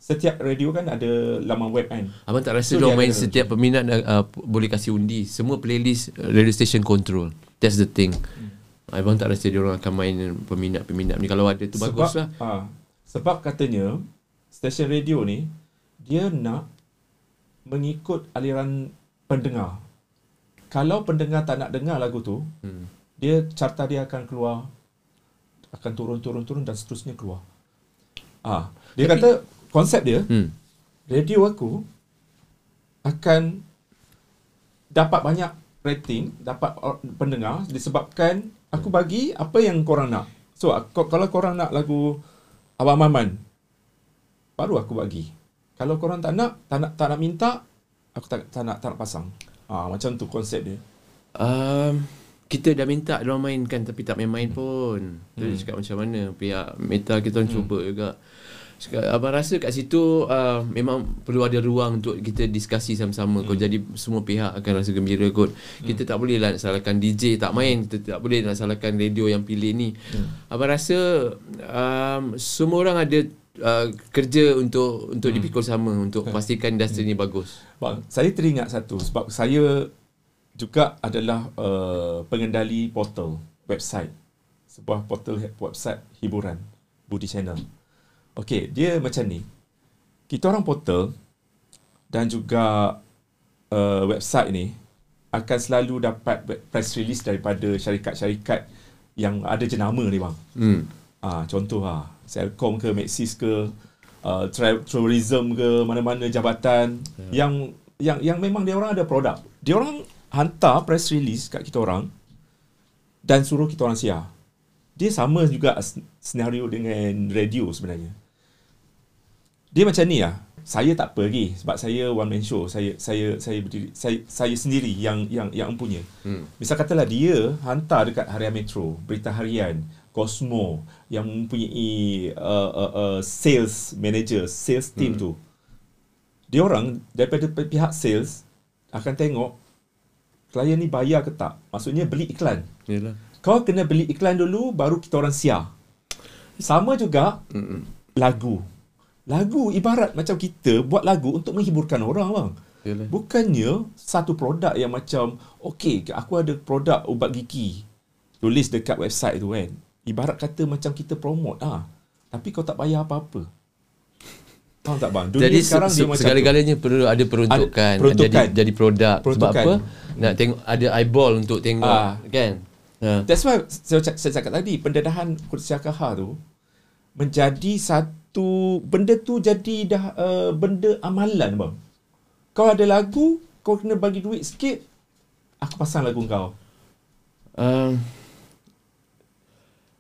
setiap radio kan ada laman web kan. Abang tak rasa So, dia main setiap peminat uh, boleh kasih undi. Semua playlist uh, radio station control. That's the thing. Hmm. Abang tak rasa dia orang akan main peminat-peminat ni. Kalau ada tu bagus lah. Ha, sebab katanya, stesen radio ni, dia nak mengikut aliran pendengar. Kalau pendengar tak nak dengar lagu tu, Hmm. dia carta dia akan keluar akan turun turun turun dan seterusnya keluar. Ah, dia Tapi- kata konsep dia Hmm. radio aku akan dapat banyak rating, dapat pendengar disebabkan aku bagi apa yang korang nak. So aku, kalau korang nak lagu Abang Maman baru aku bagi. Kalau korang tak nak, tak nak tak nak minta, aku tak tak nak tak nak pasang. Ah macam tu konsep dia. Um, kita dah minta dia mainkan tapi tak main-main pun. Tu dia cakap macam mana pihak metal kita orang cuba juga. Abang rasa kat situ uh, memang perlu ada ruang untuk kita diskusi sama-sama. Kau jadi semua pihak akan rasa gembira kot. Kita tak boleh lah nak salahkan DJ tak main. Kita tak boleh nak salahkan radio yang pilih ni. Abang rasa um, semua orang ada uh, kerja untuk untuk dipikul sama untuk pastikan industri ni bagus. Bang, saya teringat satu sebab saya juga adalah uh, pengendali portal website sebuah portal website hiburan Budi Channel. Okey, dia macam ni. Kita orang portal dan juga uh, website ni akan selalu dapat press release daripada syarikat-syarikat yang ada jenama ni bang. Hmm. Ah, contoh lah, Selcom ke, Maxis ke, uh, tra- tourism ke, mana-mana jabatan yeah. yang yang yang memang dia orang ada produk. Dia orang hantar press release kat kita orang dan suruh kita orang siar. Dia sama juga senario dengan radio sebenarnya. Dia macam ni lah. Saya tak apa lagi sebab saya one man show. Saya saya saya berdiri saya saya sendiri yang yang yang punya. Hmm. Misal katalah dia hantar dekat Harian Metro, Berita Harian, Cosmo yang mempunyai uh, uh, uh, sales manager, sales team hmm. tu. Dia orang daripada pi- pihak sales akan tengok klien ni bayar ke tak. Maksudnya beli iklan. Yalah. Kau kena beli iklan dulu baru kita orang siar. Sama juga Mm-mm. lagu. Lagu ibarat macam kita buat lagu untuk menghiburkan orang bang. Yalah. Bukannya satu produk yang macam okay, aku ada produk ubat gigi. Tulis dekat website tu kan. Ibarat kata macam kita promote ah. Tapi kau tak bayar apa-apa. Faham tak bang? Dunia Jadi sekarang se- dia se- macam tu. segala-galanya perlu ada peruntukan, Ada peruntukan. jadi jadi produk. Sebab Peruntukan. apa? Nak tengok ada eyeball untuk tengok Ah. kan. Ha. That's why saya, cak- saya cakap tadi pendedahan kursi akaha tu menjadi satu benda tu jadi dah uh, benda amalan bang. Kau ada lagu, kau kena bagi duit sikit, aku pasang lagu kau. Um,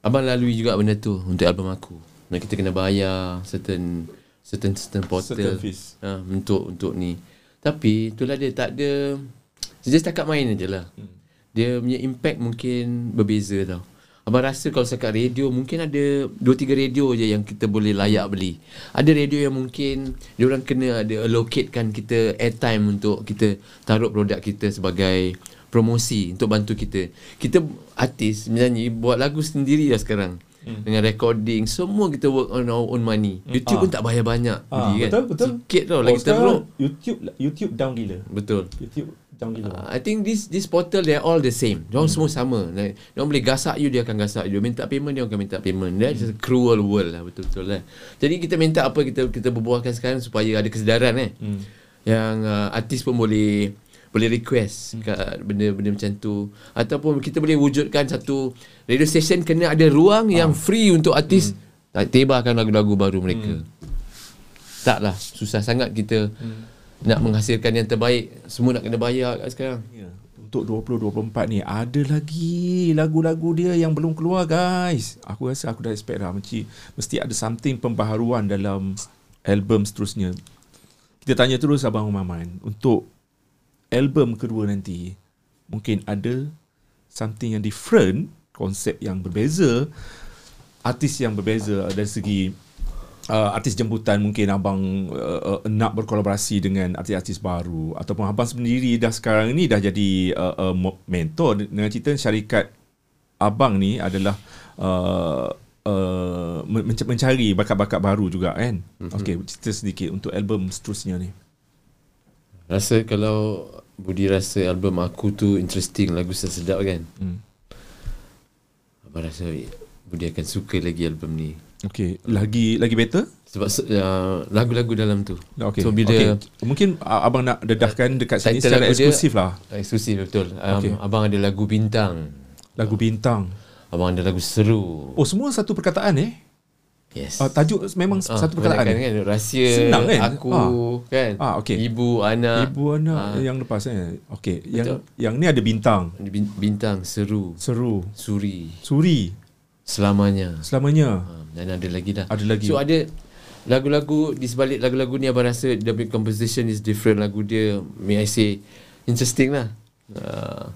abang lalui juga benda tu untuk album aku. Nah, kita kena bayar certain certain certain portal Certain fees. ha, untuk untuk ni. Tapi itulah dia tak ada dia setakat main je lah. Hmm. Dia punya impact mungkin berbeza tau. Abang rasa kalau setakat radio mungkin ada 2 3 radio je yang kita boleh layak beli. Ada radio yang mungkin dia orang kena ada allocatekan kita airtime untuk kita taruh produk kita sebagai promosi untuk bantu kita. Kita artis menyanyi buat lagu sendiri lah sekarang. Hmm. Dengan recording semua kita work on our own money. YouTube Ah. pun tak bayar banyak Ah, beli kan. betul betul. Sikit tau lagi Oh, sekarang rock. YouTube YouTube down gila. Betul. YouTube down gila. Uh, I think this this portal they are all the same. Dia hmm. semua sama. Like, dia boleh gasak you dia akan gasak you. Minta payment dia akan minta payment. That's hmm. a cruel world lah betul-betul lah. Jadi kita minta apa kita kita berbualkan sekarang supaya ada kesedaran eh. Hmm. Yang uh, artis pun boleh boleh request hmm. kat benda-benda macam tu ataupun kita boleh wujudkan satu radio station kena ada ruang Ah. yang free untuk artis hmm. tebarkan lagu-lagu baru mereka. Hmm. Taklah susah sangat kita hmm. Nak menghasilkan yang terbaik. Semua nak kena bayar kat sekarang. Ya. Untuk 2024 ni ada lagi lagu-lagu dia yang belum keluar guys. Aku rasa aku dah expect dah mesti mesti ada something pembaharuan dalam album seterusnya. Kita tanya terus abang Maman untuk album kedua nanti mungkin ada something yang different, konsep yang berbeza, artis yang berbeza dari segi uh, artis jemputan mungkin abang uh, uh, nak berkolaborasi dengan artis-artis baru ataupun abang sendiri dah sekarang ni dah jadi uh, uh, mentor dengan cerita syarikat abang ni adalah uh, uh, men- menc- mencari bakat-bakat baru juga kan. Mm-hmm. Okey, cerita sedikit untuk album seterusnya ni. Rasa kalau Budi rasa album aku tu interesting, lagu sedap kan. Hmm. Abang rasa Budi akan suka lagi album ni. Okey, lagi lagi better? Sebab uh, lagu-lagu dalam tu. Okey. So bila okay. mungkin uh, abang nak dedahkan dekat sini secara dia- eksklusif lah. eksklusif betul. Um, Okey. Abang ada lagu bintang. Lagu bintang. Abang ada lagu seru. Oh, semua satu perkataan eh? Yes. Uh, tajuk memang Ah, satu perkataan eh? kan rahsia Senang kan? aku Ah. kan Ah, okey. ibu anak Ibu anak Ah. yang lepas eh. Okey, yang yang ni ada bintang, Bin- bintang seru seru, suri suri selamanya selamanya. Ah, dan ada lagi dah Ada lagi. so ada lagu-lagu di sebalik lagu-lagu ni abang rasa punya composition is different lagu dia may I say interesting lah uh,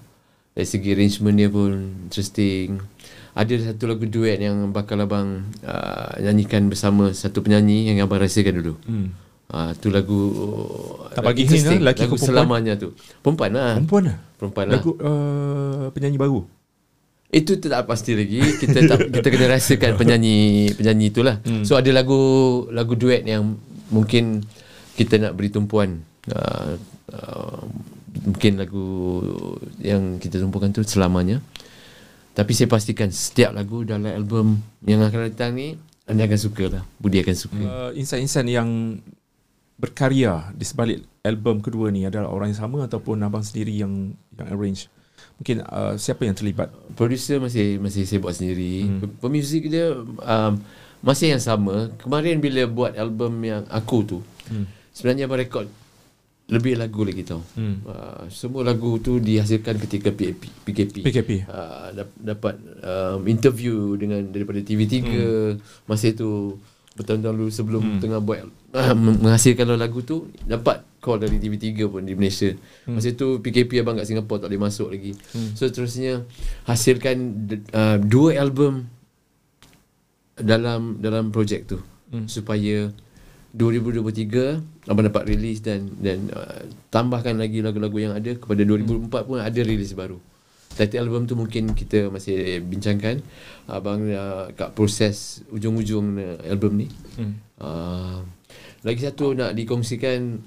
dari segi arrangement dia pun interesting ada satu lagu duet yang bakal abang uh, nyanyikan bersama satu penyanyi yang abang rahsiakan dulu Hmm. Ah, tu lagu Tak bagi hint lah, lelaki lagu selamanya tu. Perempuan lah. Perempuan lah. Perempuan lah. Lagu uh, penyanyi baru. Itu tak pasti lagi. Kita tak, kita kena rasakan penyanyi penyanyi itulah. Hmm. So ada lagu lagu duet yang mungkin kita nak beri tumpuan. Uh, uh, mungkin lagu yang kita tumpukan tu selamanya. Tapi saya pastikan setiap lagu dalam album yang akan datang ni anda akan suka lah. Budi akan suka. Uh, insan-insan yang berkarya di sebalik album kedua ni adalah orang yang sama ataupun abang sendiri yang yang arrange? Mungkin uh, siapa yang terlibat? Producer masih masih saya buat sendiri. Hmm. Pemuzik dia um, masih yang sama. Kemarin bila buat album yang aku tu, hmm. sebenarnya abang rekod lebih lagu lagi tau. Hmm. Uh, semua lagu tu dihasilkan ketika PKP. PKP. PKP. Uh, dap- dapat um, interview dengan daripada TV3 hmm. masa tu bertahun-tahun dulu sebelum hmm. tengah buat uh, menghasilkan lagu tu dapat call dari TV3 pun di Malaysia. Hmm. Masa tu PKP abang kat Singapura tak boleh masuk lagi. Hmm. So terusnya hasilkan uh, dua album dalam dalam projek tu hmm. supaya 2023 abang dapat release dan dan uh, tambahkan lagi lagu-lagu yang ada kepada 2004 pun ada release baru. Title album tu mungkin kita masih bincangkan abang uh, kat proses ujung-ujung uh, album ni. Hmm. Uh, lagi satu nak dikongsikan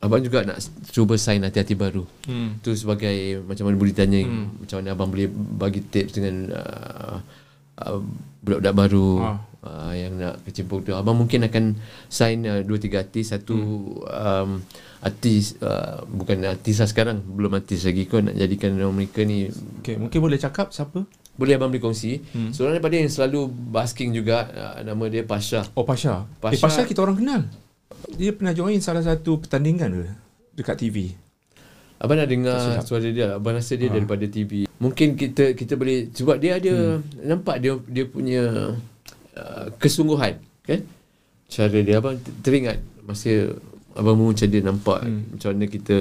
abang juga nak cuba sign hati-hati baru. Hmm. Tu sebagai macam mana Budi tanya hmm. macam mana abang boleh bagi tips dengan uh, uh, budak-budak baru. Ha. Uh, yang nak kecimpung tu abang mungkin akan sign uh, dua tiga artis satu hmm. um, artis uh, bukan artis lah sekarang belum artis lagi kau nak jadikan orang mereka ni. Okay, mungkin boleh cakap siapa? Boleh abang boleh kongsi. Hmm. seorang daripada yang selalu basking juga uh, nama dia Pasha. Oh Pasha. Pasha, eh, Pasha kita orang kenal. Dia pernah join salah satu pertandingan ke dekat TV Abang nak dengar suara dia Abang rasa dia ha. daripada TV Mungkin kita kita boleh Sebab dia ada hmm. Nampak dia dia punya uh, Kesungguhan kan? Cara dia Abang teringat Masa Abang pun macam dia nampak hmm. Macam mana kita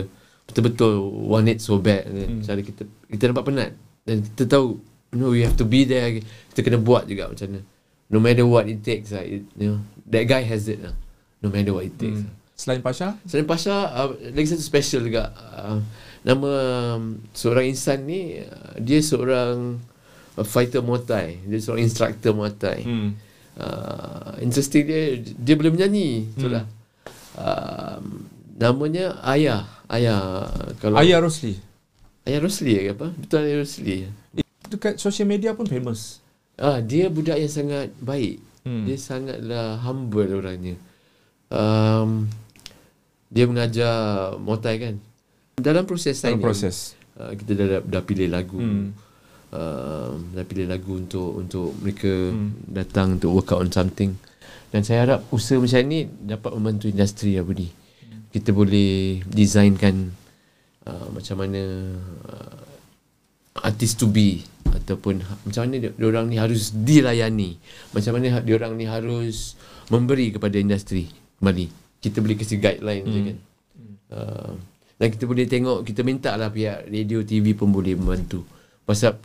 Betul-betul Want it so bad hmm. Cara kita Kita nampak penat Dan kita tahu You know we have to be there Kita kena buat juga macam mana No matter what it takes lah, it, you know, That guy has it lah. No matter what it takes hmm. Selain Pasha? Selain Pasha, uh, lagi satu special juga. Uh, nama um, seorang insan ni, uh, dia seorang uh, fighter Muay Thai. Dia seorang instructor Muay Thai. Hmm. Uh, interesting dia, dia boleh menyanyi. Hmm. Uh, namanya Ayah. Ayah. Kalau Ayah Rosli? Ayah Rosli ke apa? Betul Ayah Rosli. Dekat social media pun famous. Ah, dia budak yang sangat baik. Hmm. Dia sangatlah humble orangnya. Um, dia mengajar motai kan dalam proses dalam proses uh, kita dah, dah dah pilih lagu hmm. uh, dah pilih lagu untuk untuk mereka hmm. datang untuk work out on something dan saya harap usaha macam ni dapat membantu industri ya Budi kita boleh designkan uh, macam mana uh, artis to be ataupun macam mana dia, orang ni harus dilayani macam mana dia orang ni harus memberi kepada industri kembali kita boleh kasi guideline hmm. je kan. Uh, dan kita boleh tengok, kita minta lah pihak radio, TV pun boleh membantu. Pasal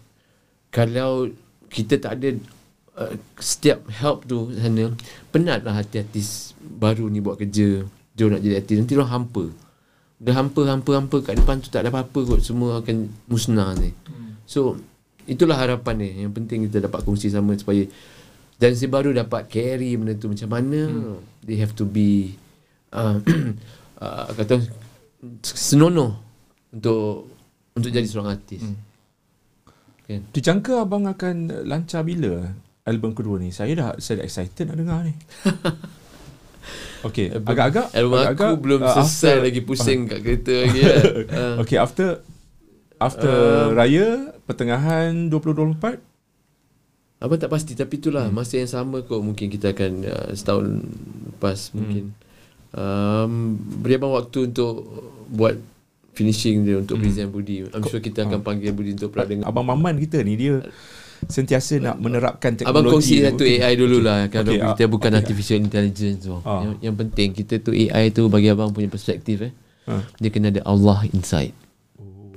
kalau kita tak ada uh, setiap help tu sana, penat lah hati-hati baru ni buat kerja, dia nak jadi artis, nanti orang hampa. Dah hampa, hampa, hampa kat depan tu tak ada apa-apa kot, semua akan musnah ni. Hmm. So, itulah harapan ni. Yang penting kita dapat kongsi sama supaya dan si baru dapat carry benda tu macam mana hmm. they have to be uh, uh, kata senonoh untuk untuk jadi seorang artis. Hmm. Kan? Dijangka abang akan lancar bila album kedua ni? Saya dah saya dah excited nak dengar ni. Okay, agak-agak album agak-agak, aku belum uh, selesai after, lagi pusing uh, kat kereta lagi. Ya. Uh. Okay, after after uh, raya pertengahan 2024 apa tak pasti tapi itulah hmm. masa yang sama kot mungkin kita akan uh, setahun lepas hmm. mungkin um, beri abang waktu untuk buat finishing dia untuk hmm. present Budi. I'm sure kita akan ha. panggil Budi untuk pernah dengar. Abang Maman kita ni dia sentiasa nak menerapkan teknologi. Abang kongsi satu AI dululah kalau okay, kita uh, bukan okay. artificial intelligence tu. Uh. Yang, yang penting kita tu AI tu bagi abang punya perspektif eh. Uh. Dia kena ada Allah inside. Oh.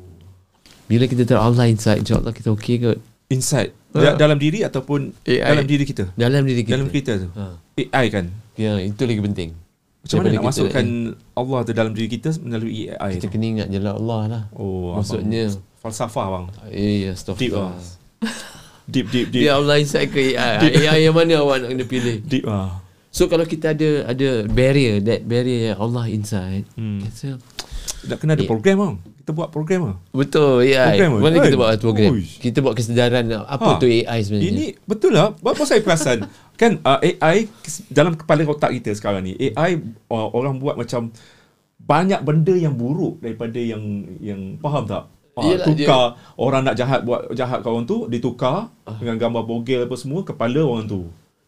Bila kita tahu Allah inside, insya-Allah kita okey ke? Inside. Uh. Dalam diri ataupun AI. dalam diri kita? Dalam diri kita. Dalam kita tu. Uh. AI kan. Ya, itu lagi penting. Macam mana nak masukkan Allah tu dalam diri kita melalui AI Kita tu? kena ingat je lah Allah lah Oh Maksudnya abang. Falsafah bang Eh ya Deep lah Deep deep deep. Dia Allah inside ke AI deep. AI yang mana awak nak kena pilih? Deep lah So kalau kita ada ada barrier That barrier Allah inside hmm. Kita nak kena ada program bang kita buat program lah Betul AI program Mana kita buat program? Uish. Kita buat kesedaran Apa ha. tu AI sebenarnya? Ini betul lah. Bapak saya perasan. Kan uh, AI kes- dalam kepala otak kita sekarang ni AI uh, orang buat macam banyak benda yang buruk daripada yang yang faham tak Yelah, tukar orang nak jahat buat jahat kat orang tu ditukar dengan gambar bogel apa semua kepala orang tu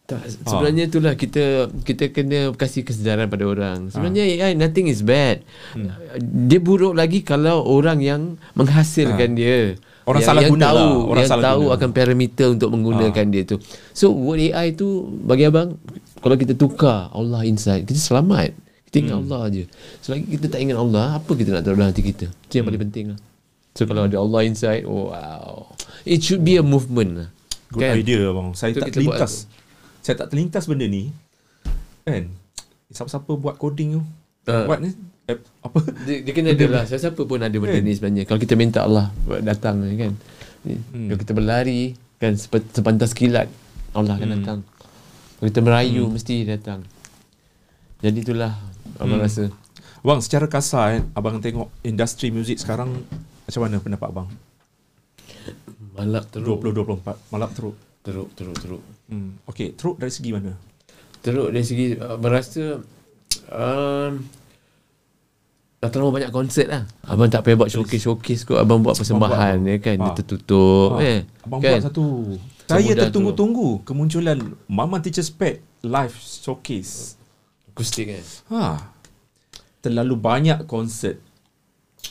Tak, sebenarnya itulah kita kita kena kasih kesedaran pada orang. Sebenarnya Ah. AI nothing is bad. Hmm. Dia buruk lagi kalau orang yang menghasilkan dia. Ah. Orang yang, salah yang guna tahu, lah. Orang yang salah tahu guna. Ah. akan parameter untuk menggunakan dia tu. So word AI tu bagi abang kalau kita tukar Allah inside, kita selamat. Kita ingat Hmm. Allah je. Selagi kita tak ingat Allah, apa kita nak taruh dalam hati kita? Itu yang Hmm. paling penting lah. So kalau ada Allah inside, oh, wow. It should be a movement. Good idea abang. Saya Tu tak terlintas. saya tak terlintas benda ni kan? Siapa-siapa buat coding tu? Ah. buat ni? Eh, apa? Dia, dia kena ada lah. Siapa pun ada benda Kan? ni sebenarnya. Kalau kita minta Allah datang kan? Hmm. Kalau kita berlari kan? Sepantas kilat Allah akan Hmm. datang. Kalau kita merayu mesti dia datang. Jadi itulah Abang Hmm. rasa. Bang, secara kasar kan, abang tengok industri muzik sekarang macam mana pendapat abang? Malap teruk 2024 malap teruk. Teruk teruk teruk Hmm. Okey, teruk dari segi mana? Teruk dari segi uh, Berasa um, Dah terlalu banyak konsert lah Abang tak payah buat showcase-showcase kot Abang buat persembahan buat. ya kan Dia Ah. tertutup Ah, eh, abang kan? buat satu. Saya tertunggu-tunggu kemunculan Mama Teacher Spec live showcase. Akustik kan Ha. Terlalu banyak konsert.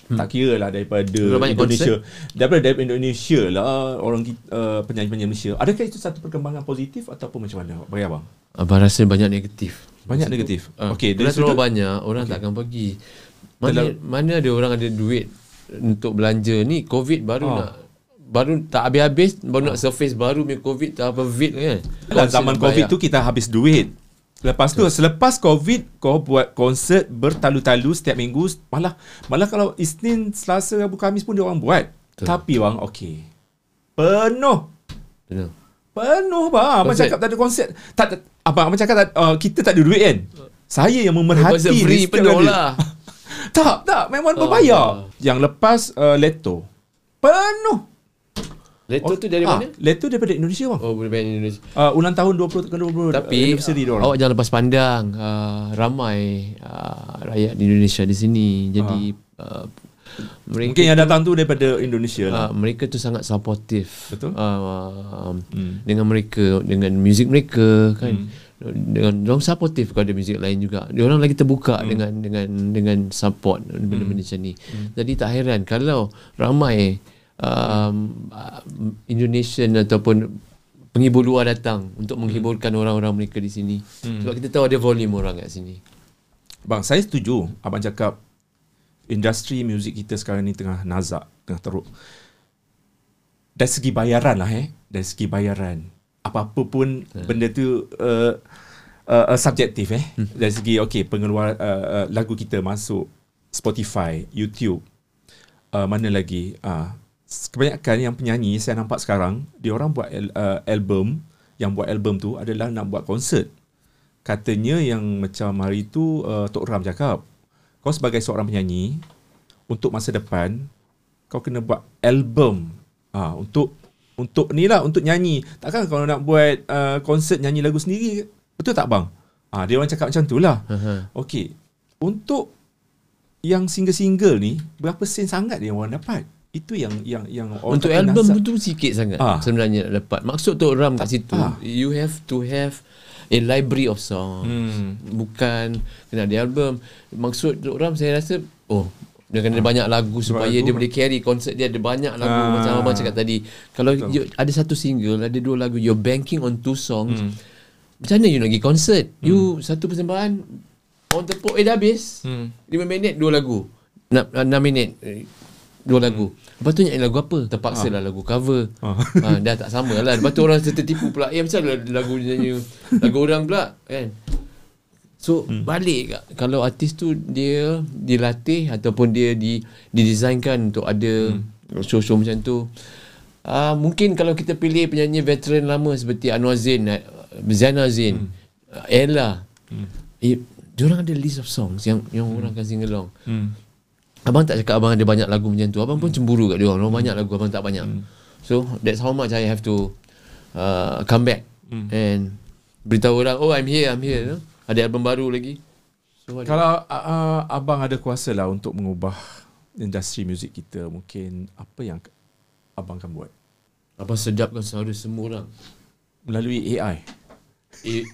Hmm. Tak kira lah daripada Indonesia. Daripada, daripada Indonesia lah orang kita, uh, penyanyi-penyanyi Malaysia. Adakah itu satu perkembangan positif ataupun macam mana? Bagi abang. Abang rasa banyak negatif Banyak negatif. Ah, Okey, dari sudut banyak Orang okay. takkan pergi mana, Terlalu- mana ada orang ada duit Untuk belanja Ni covid baru Ah. nak Baru tak habis-habis Baru nak surface baru punya covid Tak apa vid kan Dalam zaman COVID tu kita habis duit. Lepas tu selepas COVID kau buat konsert bertalu-talu setiap minggu malah malah kalau Isnin, Selasa, Rabu, Khamis pun dia orang buat. Betul. Tapi bang okey. Penuh. Betul Penuh bang. Abang cakap tak ada konsert. Tak tak- abang abang cakap tak, uh, kita tak ada duit kan. Saya yang memerhati Konsert free penuh kali. lah Tak, tak, memang Oh, berbayar. Allah. Yang lepas uh, Leto. Penuh. Letter tu dari Ah, mana? Leto daripada Indonesia bang. Oh dari Indonesia Uh, ulang tahun 20 ke 20 Tapi anniversary orang. awak jangan lepas pandang uh, Ramai uh, rakyat di Indonesia di sini Jadi uh, mereka Mungkin yang datang tu daripada Indonesia lah. uh, mereka tu sangat supportive Betul. uh, Hmm. dengan mereka dengan muzik mereka kan dengan orang supportive kalau ada muzik lain juga dia orang lagi terbuka Hmm. dengan dengan dengan support benda-benda macam ni jadi tak heran kalau ramai um, Indonesian ataupun penghibur luar datang untuk menghiburkan orang-orang mereka di sini sebab kita tahu ada volume orang kat sini Bang, saya setuju abang cakap industri muzik kita sekarang ni tengah nazak, tengah teruk. Dari segi bayaran lah eh. Dari segi bayaran. Apa-apa pun benda tu uh, uh, uh, subjektif eh. Dari segi okay, pengeluaran uh, uh, lagu kita masuk Spotify, YouTube. Uh, mana lagi? Uh, kebanyakan yang penyanyi saya nampak sekarang, dia orang buat uh, album, yang buat album tu adalah nak buat konsert. Katanya yang macam hari tu uh, Tok Ram cakap, kau sebagai seorang penyanyi, untuk masa depan, kau kena buat album. Ah, untuk untuk ni lah, untuk nyanyi. Takkan kalau nak buat uh, konsert nyanyi lagu sendiri, betul tak bang? Ah, dia orang cakap macam tu lah. Okey, untuk yang single-single ni, berapa sen sangat dia orang dapat? Itu yang yang yang orang Untuk album nazar. tu sikit sangat Ah. sebenarnya dapat. Maksud Tok Ram kat situ, ah. you have to have a library of song. Hmm. Bukan kena ada album. Maksud Tok Ram saya rasa oh dia kena ada banyak lagu supaya Lagu. dia boleh carry konsert dia ada banyak lagu Ah. macam abang cakap tadi. Kalau you, ada satu single, ada dua lagu, you're banking on two songs. Hmm. Macam mana you nak pergi konsert? You satu persembahan orang tepuk eh dah habis. Hmm. 5 minit dua lagu. 6, 6 minit dua lagu. Lepas tu nyanyi lagu apa? Terpaksa lah lagu cover. Ah. Ha, dah tak sama lah. Lepas tu orang tertipu pula. Eh macam lagu nyanyi lagu orang pula kan? So hmm. balik kalau artis tu dia dilatih ataupun dia di didesainkan untuk ada hmm. show-show macam tu. Uh, mungkin kalau kita pilih penyanyi veteran lama seperti Anwar Zain, uh, Zainal Zain, hmm. Ella. Hmm. Eh, diorang ada list of songs yang yang hmm. orang akan sing along. Hmm. Abang tak cakap abang ada banyak lagu macam tu. Abang pun cemburu kat dia orang. Orang banyak lagu abang tak banyak. Hmm. So that's how much I have to uh, come back. Hmm. And Beritahu orang, oh I'm here, I'm here. You know? Ada album baru lagi. So. Kalau uh, abang ada kuasa lah untuk mengubah industri muzik kita, mungkin apa yang abang akan buat? Apa sedapkan suara semua orang. Melalui AI. It,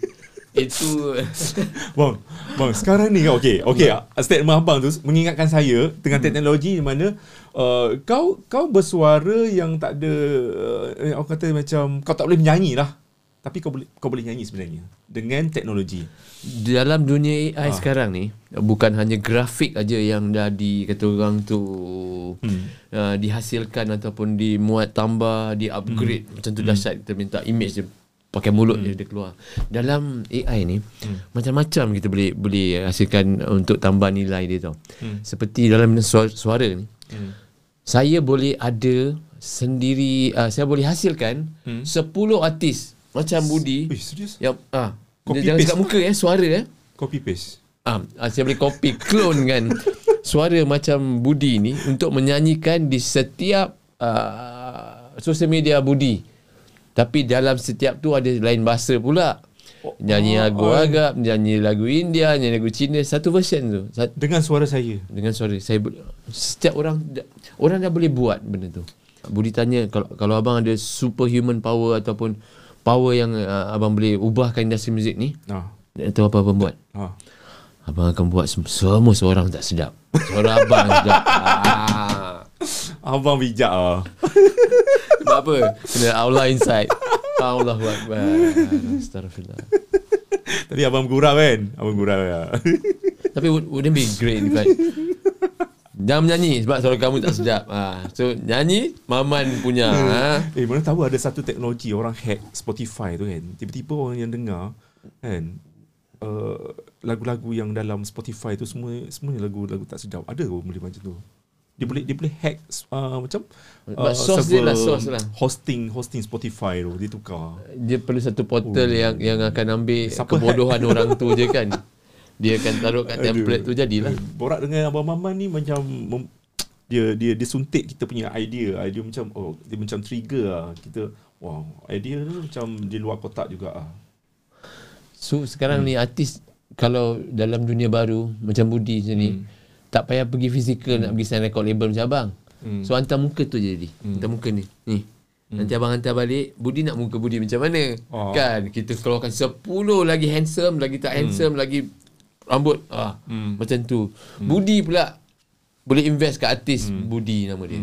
itu Bang, bang sekarang ni okey, okey. Statement abang tu mengingatkan saya dengan teknologi di mana uh, kau kau bersuara yang tak ada uh, orang kata macam kau tak boleh menyanyi lah. Tapi kau boleh kau boleh nyanyi sebenarnya dengan teknologi. dalam dunia AI ha. sekarang ni bukan hanya grafik aja yang dah di kata orang tu hmm. uh, dihasilkan ataupun dimuat tambah, di-upgrade hmm. macam tu dahsyat kita minta image dia pakai mulut hmm. je dia keluar. Dalam AI ni hmm. macam-macam kita boleh boleh hasilkan untuk tambah nilai dia tau. Hmm. Seperti dalam suara, suara ni. Hmm. Saya boleh ada sendiri uh, saya boleh hasilkan hmm. 10 artis macam Budi Eh, serius? yang ah Copy jangan cakap muka eh suara eh. Copy paste. Ah, ah, saya boleh copy clone kan suara macam Budi ni untuk menyanyikan di setiap uh, social media Budi. Tapi dalam setiap tu ada lain bahasa pula. Nyanyi lagu oh. Arab, nyanyi lagu India, nyanyi lagu Cina, satu version tu. Sat- Dengan suara saya. dengan suara saya setiap orang orang dah boleh buat benda tu. Budi tanya kalau kalau abang ada superhuman power ataupun power yang uh, abang boleh ubahkan industri muzik ni, Ha. tak tahu apa abang buat. Ha. Abang akan buat sem- semua seorang tak sedap. Suara abang sedap. Ah. Abang bijak ah. Sebab apa? Kena Allah inside. Allah Akbar. Astagfirullah. Tadi abang gurau kan? Abang gurau ya. Tapi would, wouldn't be great if I... Jangan menyanyi sebab suara kamu tak sedap. Ha. So nyanyi Maman punya. Ha. Eh mana tahu ada satu teknologi orang hack Spotify tu kan. Tiba-tiba orang yang dengar kan uh, lagu-lagu yang dalam Spotify tu semua semuanya lagu-lagu tak sedap. Ada boleh macam tu. Dia boleh dia boleh hack uh, macam But source dia lah, source lah. hosting hosting Spotify tu dia tukar. Dia perlu satu portal Oh. yang yang akan ambil Siapa kebodohan orang tu je kan. Dia akan taruh kat template tu jadilah. Eh, Borak dengan Abang Maman ni macam mem- dia dia dia suntik kita punya idea. Idea macam oh dia macam trigger lah. Kita wow, idea tu macam di luar kotak juga ah. So sekarang hmm. ni artis kalau dalam dunia baru macam Budi macam ni Hmm. Tak payah pergi fizikal hmm. nak pergi sign record label macam abang. Hmm. So hantar muka tu je jadi. Hmm. Hantar muka ni. Ni. Hmm. Nanti abang hantar balik Budi nak muka Budi macam mana Oh. Kan Kita keluarkan 10 lagi handsome Lagi tak handsome Lagi rambut ah, Hmm. Macam tu Budi pula Boleh invest kat artis Budi nama dia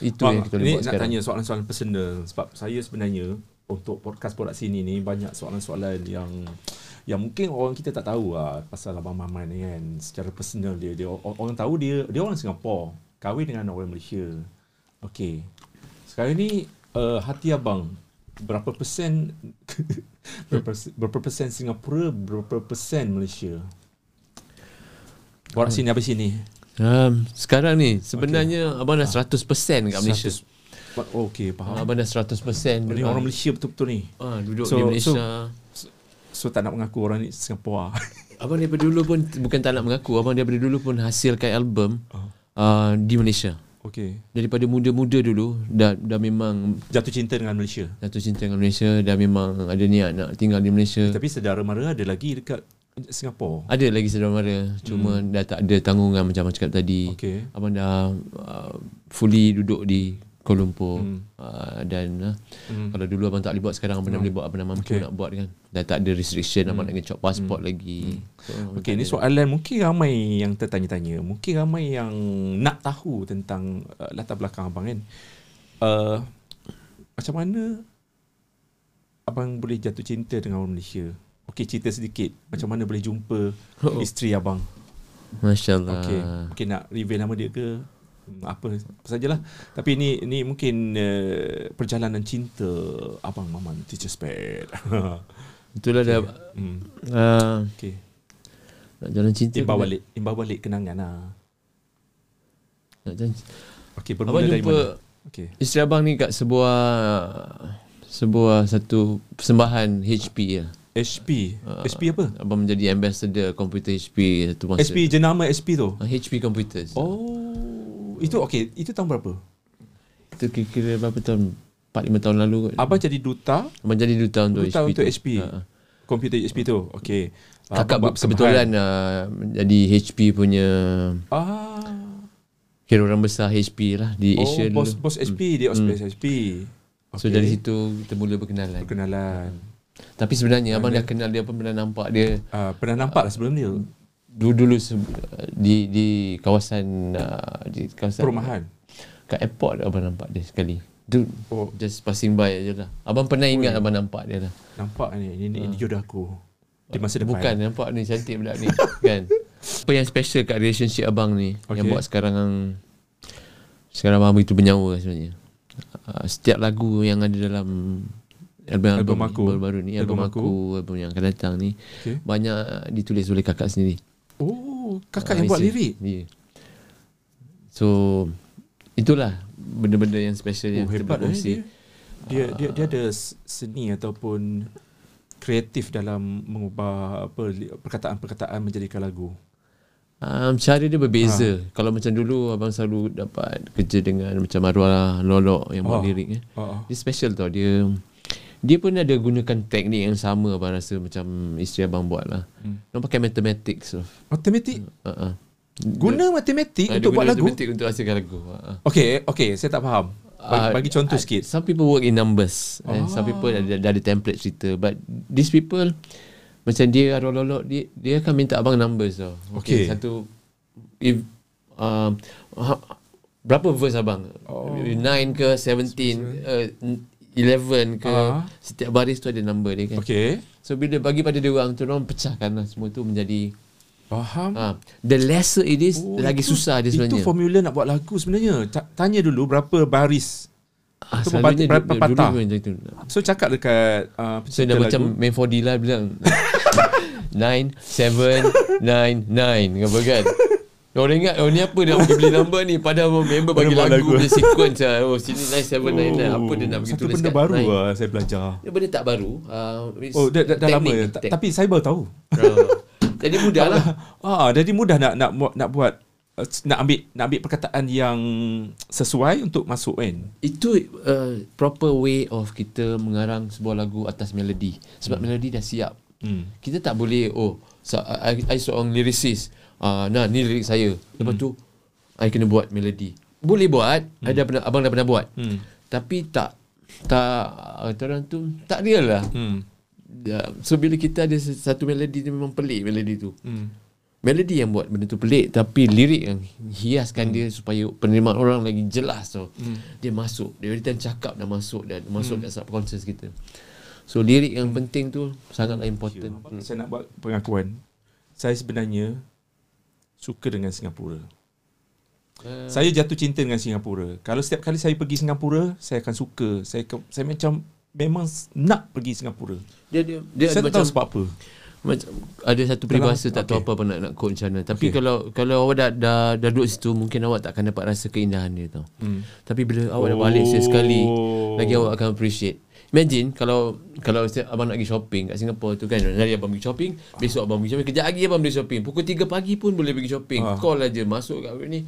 Itu yang kita boleh ni buat nak sekarang tanya soalan-soalan personal sebab saya sebenarnya untuk podcast Borak Sini ni banyak soalan-soalan yang yang mungkin orang kita tak tahu lah pasal Abang Maman ni kan. Secara personal dia dia or- orang tahu dia dia orang Singapura kahwin dengan orang Malaysia. Okey. Sekarang ni uh, hati abang. Berapa persen berapa, berapa persen Singapura berapa persen Malaysia? Borak sini apa sini. Um, Sekarang ni Sebenarnya Abang dah 100% kat Malaysia. 100 Oh, okay, faham. Abang dah 100% Ni ah, orang Malaysia betul-betul ni. ah, Duduk So- di Malaysia. So tak nak mengaku orang ni Singapura. Abang daripada dulu pun Bukan tak nak mengaku Abang daripada dulu pun Hasilkan album uh, Di Malaysia okay. Daripada muda-muda dulu Dah dah memang Jatuh cinta dengan Malaysia. Jatuh cinta dengan Malaysia Dah memang ada niat Nak tinggal di Malaysia Tapi saudara mara ada lagi dekat Singapura. Ada lagi saudara mara Cuma dah tak ada tanggungan Macam abang cakap tadi Okay. Abang dah uh, Fully duduk di Kuala Lumpur Hmm. uh, Dan uh, Hmm. Kalau dulu abang tak boleh buat Sekarang abang dah boleh buat Abang dah mampu Okay. nak buat kan Dah tak ada restriction Abang nak kena cop pasport lagi so, abang Okay, tak ni ada- soalan mungkin ramai yang tertanya-tanya. Mungkin ramai yang nak tahu tentang uh, latar belakang abang kan. Uh, macam mana abang boleh jatuh cinta dengan orang Malaysia? Okey, cerita sedikit. Macam mana boleh jumpa Oh. isteri abang? Masya Allah Okey, mungkin nak reveal nama dia ke? Hmm, Apa, sajalah. Tapi ni ni mungkin uh, perjalanan cinta abang Maman Teacher Spade. Itulah dah hmm. uh, Okey. Nak jalan cinta Imbau kena- balik, imbau balik kenangan lah. Nak jalan Okey, Abang bermula dari jumpa mana? Okey. Isteri abang ni kat sebuah Sebuah satu Persembahan HP ya. HP. Ah. HP apa? Abang menjadi ambassador Komputer HP Satu masa SP jenama SP tu. Ah, HP Computers Oh, itu okey. Itu tahun berapa? Itu kira-kira berapa tahun 4-5 tahun lalu kot Abang jadi duta Abang jadi duta untuk Duta HP untuk tu. HP. Ha, ha. Komputer HP tu. Okey. Ah, Kakak buat kebetulan uh, jadi HP punya Ah. kira orang besar HP lah di Oh, Asia bos dulu. bos HP dia Osplace HP. So dari situ kita mula berkenalan. perkenalan. Tapi sebenarnya abang dah kenal dia pun pernah nampak dia Ah, pernah nampak lah sebelum dia dulu-dulu se- di di kawasan uh, di kawasan perumahan. kat airport abang nampak dia sekali. Tu Oh, just passing by aje lah. Abang pernah ingat abang nampak dia lah. nampak ni ini ini jodoh aku. Di masa depan. Bukan nampak ni cantik budak ni kan. Apa yang special kat relationship abang ni okay. yang buat sekarang sekarang abang begitu bernyawa sebenarnya. Uh, setiap lagu yang ada dalam album album, Album aku. baru ni album, Album aku, aku. album yang akan datang ni Okay. banyak ditulis oleh kakak sendiri. Oh, kakak Ah, yang buat lirik. Ya. So itulah benda-benda yang special yang Oh, kita hebat eh, dia. Dia, dia dia ada seni ataupun kreatif dalam mengubah apa perkataan-perkataan menjadikan lagu. Um, cara dia berbeza. Ha. Kalau macam dulu abang selalu dapat kerja dengan macam Marwah Lolok yang buat Oh. lirik eh. Oh, oh. Dia special tau dia dia pun ada gunakan teknik yang sama abang rasa macam isteri abang buat lah. Hmm. Dia pakai mathematics lah. Matematik. Uh-uh. Guna matematik Ah, dia untuk guna buat lagu. Matematik untuk hasilkan lagu. Uh-uh. Okey, okey, saya tak faham. Bagi, Ah, bagi contoh ah, sikit. Some people work in numbers. Oh. And some people dah ada template cerita. But these people macam dia Lolok dia dia akan minta abang numbers tau. Okay. Satu if um, ha, berapa verse abang? Oh. 9 ke 17 uh, 11 ke Ah. setiap baris tu ada number dia kan. Okey. So bila bagi pada dia orang tu orang pecahkan lah semua tu menjadi Faham. ha, the lesser it is Oh, lagi itu- susah dia sebenarnya. Itu formula nak buat lagu sebenarnya. Ta- Tanya dulu berapa baris. ah, selalunya berapa patah? Dulu macam tu. So cakap dekat uh, So dah macam main 4D lah bilang 9, 7, 9, 9 Apa kan Orang ingat Oh ni apa dia pergi beli number ni Padahal member bagi buat lagu, lagu. punya sequence lah Oh sini 9, 7, 9, 9 Apa dia nak pergi Satu tulis benda kat baru nine. lah saya belajar. Dia benda tak baru uh, Oh, dah, dah, dah lama. teknik, Ta- Tapi saya baru tahu. Ah. Jadi mudah lah Ah, jadi mudah nak nak nak buat nak ambil nak ambil perkataan yang sesuai untuk masuk kan. Itu uh, proper way of kita mengarang sebuah lagu atas melodi Sebab melodi dah siap Hmm. Kita tak boleh Oh so, I, I seorang lyricist uh, Nah ni lirik saya Lepas tu I kena buat melodi Boleh buat hmm. ada pernah, Abang dah pernah buat Hmm. Tapi tak Tak Kata orang tu Tak real lah Hmm. Ya, So bila kita ada satu melodi tu Memang pelik melodi tu Hmm. Melodi yang buat benda tu pelik Tapi lirik yang hiaskan dia Supaya penerimaan orang lagi jelas tu Dia masuk Dia time cakap dah masuk Dah masuk kat subconscious kita So lirik yang penting tu Sangatlah important Hmm. Saya nak buat pengakuan. Saya sebenarnya suka dengan Singapura. Uh, Saya jatuh cinta dengan Singapura. Kalau setiap kali saya pergi Singapura, saya akan suka. Saya saya macam memang nak pergi Singapura. dia dia dia saya tak macam tahu sebab apa. macam ada satu peribahasa tak tahu okay. apa apa nak nak quote macam mana. Tapi Okay. kalau kalau awak dah, dah dah duduk situ mungkin awak tak akan dapat rasa keindahan dia tau. Hmm. Tapi bila awak dah balik sekali Oh. lagi awak akan appreciate. Imagine kalau kalau abang nak pergi shopping kat Singapura tu kan hari abang pergi shopping, besok abang pergi shopping, kejap lagi abang pergi shopping. Pukul 3 pagi pun boleh pergi shopping. Ah. Call aja masuk kat ni.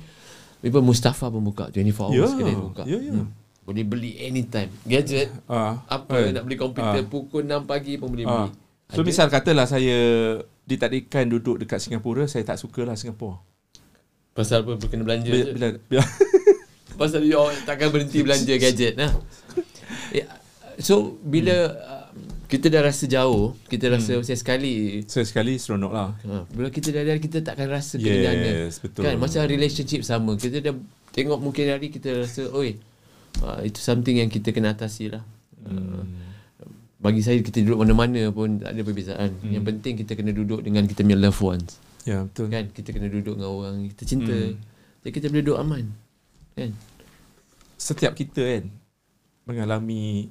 Lepas Mustafa pun buka 24 hours Ya, kedai buka. ya, ya. Hmm. Boleh beli anytime. Gadget Ah, apa eh, nak beli komputer ah. pukul 6 pagi pun boleh Ah. beli. So misal katalah saya ditakdirkan duduk dekat Singapura, saya tak sukalah Singapura. Pasal apa kena belanja Bila, je. bila, bila Pasal dia orang takkan berhenti belanja gadget nah. Ya, so bila uh, kita dah rasa jauh, kita rasa hmm. sekali saya sekali seronok lah. ha, bila kita dah ada kita takkan rasa. Yes, betul. Kan macam relationship sama. Kita dah tengok mungkin hari kita rasa oi uh, itu something yang kita kena atasi lah. Uh, bagi saya kita duduk mana-mana pun tak ada perbezaan. Hmm. Yang penting kita kena duduk dengan kita punya loved ones. Ya, betul. Kan kita kena duduk dengan orang kita cinta. Hmm. Jadi kita boleh duduk aman. Kan? Setiap kita kan mengalami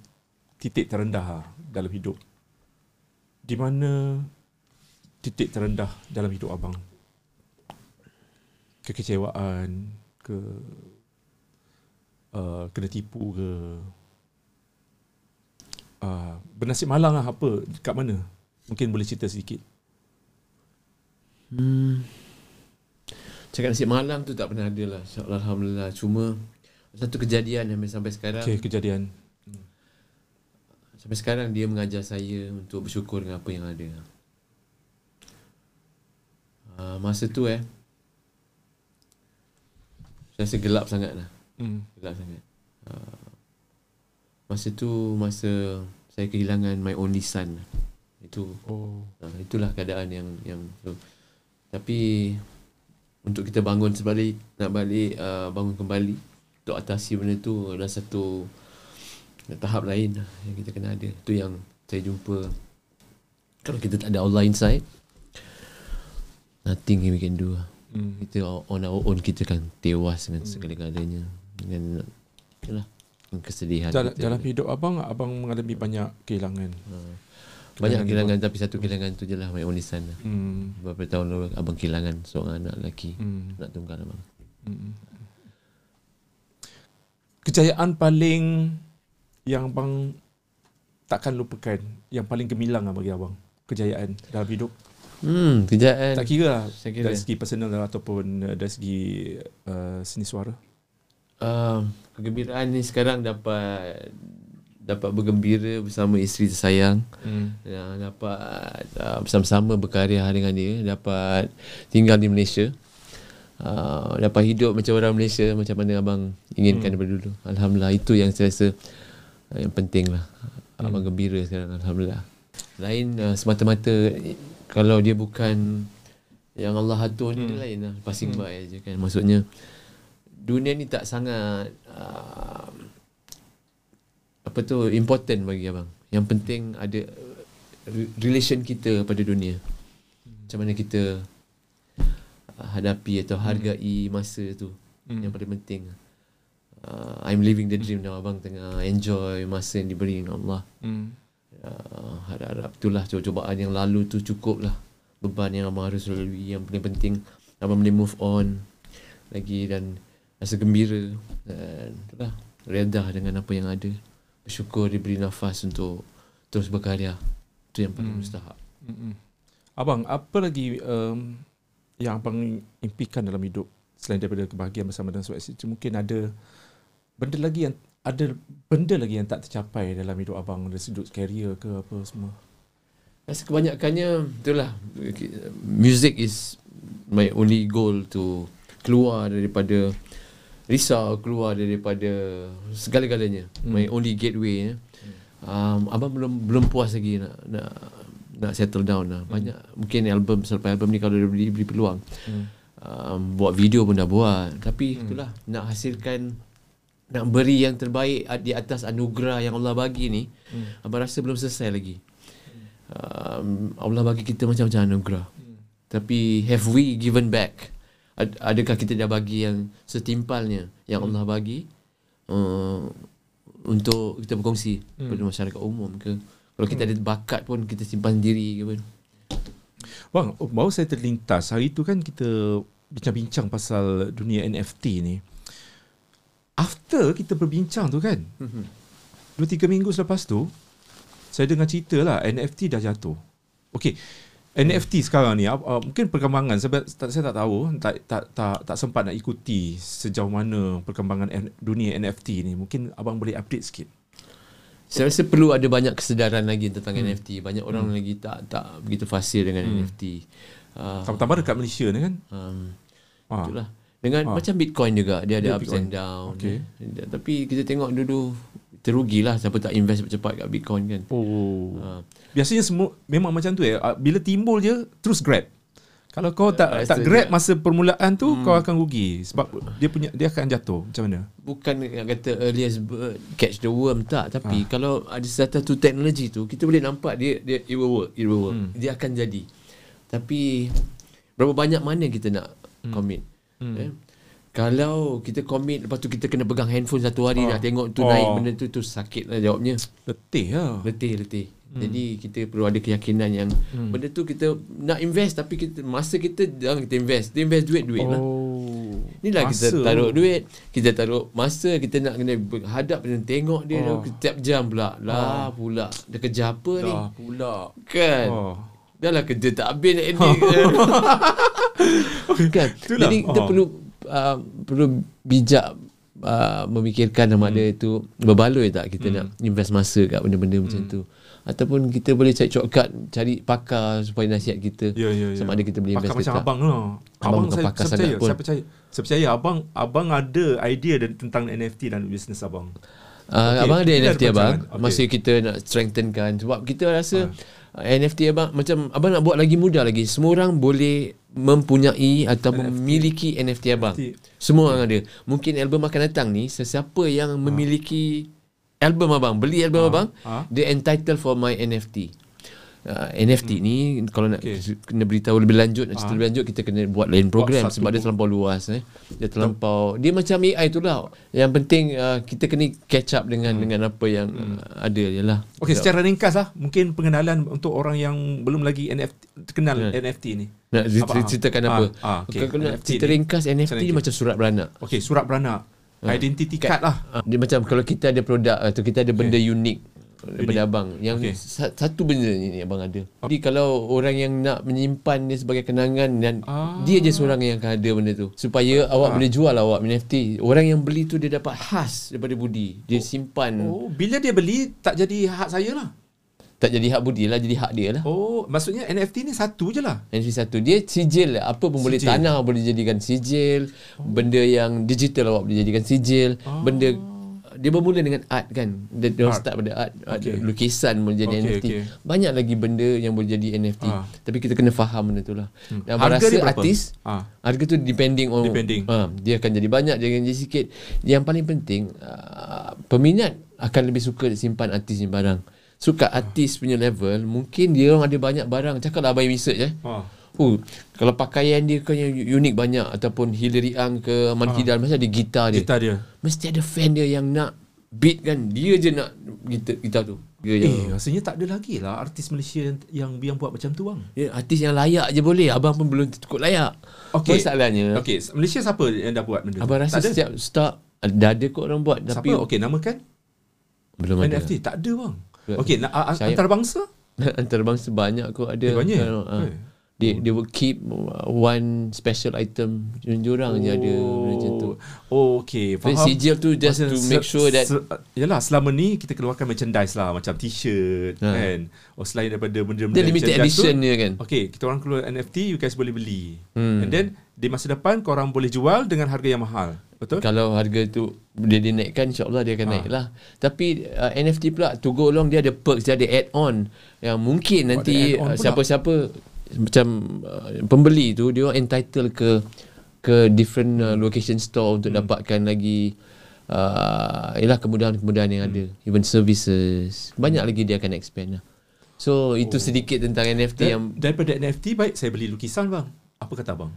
titik terendah dalam hidup. Di mana titik terendah dalam hidup abang? Kekecewaan ke uh, kena tipu ke uh, bernasib malang lah apa kat mana mungkin boleh cerita sedikit Hmm. Cakap nasib malang tu tak pernah ada lah. Alhamdulillah. Cuma satu kejadian yang sampai sekarang. okay, kejadian sampai sekarang dia mengajar saya untuk bersyukur dengan apa yang ada. Uh, masa tu eh saya rasa gelap sangat lah. Hmm. Gelap sangat. Uh, masa tu masa saya kehilangan my only son. Itu Oh. uh, itulah keadaan yang yang so, tapi untuk kita bangun sebalik nak balik uh, bangun kembali untuk atasi benda tu adalah satu tahap lain lah yang kita kena ada. Tu yang saya jumpa kalau kita tak ada Allah inside nothing we can do lah. Hmm. Kita on our own kita kan tewas dengan segala-galanya dengan dengan kesedihan Dalam, kita. dalam hidup abang, abang mengalami banyak kehilangan. banyak kehilangan kehilangan tapi satu kehilangan tu je lah my only son lah. Hmm. Beberapa tahun lalu abang kehilangan seorang anak lelaki Hmm. Anak tunggal abang Hmm. Kejayaan paling yang abang takkan lupakan, yang paling gemilang lah bagi abang. Kejayaan dalam hidup. Hmm kejayaan Tak kira lah saya kira. dari segi personal ataupun uh, dari segi uh, seni suara. uh, Kegembiraan ni sekarang dapat Dapat bergembira bersama isteri tersayang Hmm. yang dapat uh, bersama-sama berkarya dengan dia dapat tinggal di Malaysia uh, dapat hidup macam orang Malaysia macam mana abang inginkan hmm. daripada dulu Alhamdulillah itu yang saya rasa uh, yang penting lah abang gembira sekarang Alhamdulillah lain uh, semata-mata eh, kalau dia bukan yang Allah atur ni dia lain lah passing by je kan maksudnya dunia ni tak sangat uh, apa tu important bagi abang. Yang penting ada uh, re- relation kita pada dunia. Macam mana kita uh, hadapi atau hargai masa tu. Hmm. Yang paling penting. Uh, I'm living the dream now abang tengah enjoy masa yang diberi oleh Allah. Hmm. Uh, harap-harap itulah cubaan yang lalu tu cukup lah beban yang abang harus lalui yang paling penting abang boleh move on lagi dan rasa gembira dan itulah reda dengan apa yang ada bersyukur diberi nafas untuk terus berkarya itu yang paling Hmm. mustahak Mm-mm. Abang, apa lagi um, yang abang impikan dalam hidup selain daripada kebahagiaan bersama dengan suami isteri? Mungkin ada benda lagi yang ada benda lagi yang tak tercapai dalam hidup abang dari sudut career ke apa semua. rasa kebanyakannya itulah music is my only goal to keluar daripada risau keluar daripada segala-galanya Hmm. my only gateway ya. um, abang belum belum puas lagi nak nak nak settle down lah banyak mungkin album selepas album ni kalau dia beri, beri peluang Hmm. um, buat video pun dah buat tapi itulah nak hasilkan nak beri yang terbaik di atas anugerah yang Allah bagi ni Hmm. abang rasa belum selesai lagi. Um, Allah bagi kita macam-macam anugerah. Tapi have we given back? Ad- adakah kita dah bagi yang setimpalnya yang Allah bagi? Uh, untuk kita berkongsi Hmm. kepada masyarakat umum ke? Kalau kita ada bakat pun kita simpan sendiri ke pun Bang, oh, baru saya terlintas. Hari tu kan kita bincang-bincang pasal dunia NFT ni. After kita berbincang tu kan, dua tiga minggu selepas tu, saya dengar cerita lah NFT dah jatuh. Okay, NFT sekarang ni, uh, mungkin perkembangan, sebab tak, saya tak tahu, tak, tak, tak, tak sempat nak ikuti sejauh mana perkembangan dunia NFT ni. Mungkin abang boleh update sikit. Saya rasa perlu ada banyak kesedaran lagi tentang NFT. Banyak orang lagi tak tak begitu fasih dengan NFT. Uh, Tambah-tambah dekat Malaysia ni kan. um, Ah. itulah. Dengan Ah. macam Bitcoin juga, dia Dia ada ups Bitcoin. and down. Okey. Dia- Tapi kita tengok dulu terugilah siapa tak invest cepat kat Bitcoin kan. Oh. Uh, Biasanya semua memang macam tu ya. Ah, Bila timbul je terus grab. Kalau kau tak Rasanya- tak grab masa permulaan tu hmm. kau akan rugi sebab dia punya dia akan jatuh. Macam mana? bukan nak kata earliest bird catch the worm tak tapi Ah. kalau ada satu teknologi tu kita boleh nampak dia dia it will work it will work Hmm. dia akan jadi tapi berapa banyak mana kita nak commit Hmm. eh? kalau kita commit lepas tu kita kena pegang handphone satu hari Ah. nak tengok tu Oh. naik benda tu tu sakit lah jawabnya Letih lah. letih letih jadi kita perlu ada keyakinan yang Hmm. benda tu kita nak invest tapi kita masa kita jangan kita invest kita invest duit duit lah Oh. Inilah Masa kita taruh duit, kita taruh masa, kita nak kena hadap dan tengok dia Oh. oh. setiap jam pula. Lah pula, dia kerja apa ni? Dah pula. Kan? Oh. Dah lah kerja tak habis nak edit. kan? Itulah. Jadi kita Oh. perlu uh, perlu bijak uh, memikirkan sama ada itu berbaloi tak kita nak invest masa kat benda-benda macam tu ataupun kita boleh cari shortcut cari pakar supaya nasihat kita Ya, ya, ya. sama ada kita boleh Pakar invest macam tak. abang lah. Abang Abang, saya, pakar saya percaya, pun. saya percaya. Saya percaya abang abang ada idea dan- tentang NFT dan bisnes abang. Uh, Okey, abang ada kita ada NFT abang. Okey. Masa kita nak strengthenkan Sebab kita rasa uh. NFT abang Macam abang nak buat lagi mudah lagi Semua orang boleh Mempunyai Atau memiliki NFT abang. NFT. Semua orang ada. Mungkin album akan datang ni Sesiapa yang memiliki Album abang Beli album abang Ah. Dia entitled for my NFT Uh, NFT ni kalau nak okay. kena beritahu lebih lanjut nak cerita lebih lanjut kita kena buat lain program satu. sebab dia terlampau luas eh. Dia terlampau dia macam AI tu lah yang penting uh, kita kena catch up dengan dengan apa yang uh, ada je lah. Okey, secara ringkas lah, mungkin pengenalan untuk orang yang belum lagi NFT kenal NFT ni. nak cerita- Apa? ceritakan Ah, apa? Ah, okey. kalau NFT cerita ni. ringkas NFT Macam ni macam surat beranak. Okey, surat beranak. Identity card lah. Ah, dia macam kalau kita ada produk atau kita ada benda unik daripada abang yang Okey. sa- satu benda ni, ni abang ada. Jadi kalau orang yang nak menyimpan dia sebagai kenangan dan Ah. dia je seorang yang akan ada benda tu supaya awak boleh jual awak NFT. Orang yang beli tu dia dapat khas daripada Budi. Dia simpan Oh, bila dia beli tak jadi hak saya lah. tak jadi hak Budi lah jadi hak dia lah. Oh, maksudnya NFT ni satu je lah. NFT satu dia sijil lah. apa pun boleh Sijil. tanah boleh jadikan sijil benda yang digital awak boleh jadikan sijil benda dia bermula dengan art kan dia, dia Art. start pada art, art Okay. lukisan boleh jadi Okay, NFT okay. banyak lagi benda yang boleh jadi NFT Ah. tapi kita kena faham benda tu lah dan abang Harga rasa artis Ah. harga tu depending on Depending. Ah, dia akan jadi banyak dia akan jadi sikit yang paling penting uh, peminat akan lebih suka simpan artis ni barang suka artis punya level mungkin dia orang ada banyak barang cakap lah abang research eh Ah. Oh, kalau pakaian dia kan yang unik banyak ataupun Hillary Ang ke Aman Kidal mesti ada gitar dia. Kita dia. Mesti ada fan dia yang nak beat kan. Dia je nak gitar, gitar tu. Dia Eh, yang rasanya tak ada lagi lah artis Malaysia yang yang, yang buat macam tu bang. dia artis yang layak je boleh. Abang pun belum cukup layak. Okey. Masalahnya Okey, Malaysia siapa yang dah buat benda tu? abang rasa tak ada. setiap start dah ada kot orang buat Siapa? tapi Okey, namakan belum ada. NFT tak ada bang. Okey, na- antarabangsa? Antarabangsa banyak kot ada. Eh, banyak? Kan, ah. Eh. They, they will keep one special item. Diorang je ada macam tu. Oh, Then faham. sijil tu just Macam to make sure that se- Yalah, selama ni kita keluarkan merchandise lah Macam t-shirt Ha. kan Oh, selain daripada benda-benda dia limited edition tu, kan. Okay, kita orang keluar NFT You guys boleh beli Hmm. And then Di masa depan Korang boleh jual Dengan harga yang mahal Betul? Kalau harga tu dia dinaikkan insyaAllah dia akan Ha. naik lah Tapi uh, NFT pula to go along dia ada perks Dia ada add-on Yang mungkin Oh, nanti uh, siapa-siapa Macam uh, pembeli tu Dia orang entitled ke Ke different uh, location store Untuk Hmm. dapatkan lagi uh, Yalah kemudahan-kemudahan yang ada Hmm. Even services Banyak lagi dia akan expand lah So itu sedikit tentang NFT Dan, yang Daripada NFT Baik saya beli lukisan bang Apa kata abang?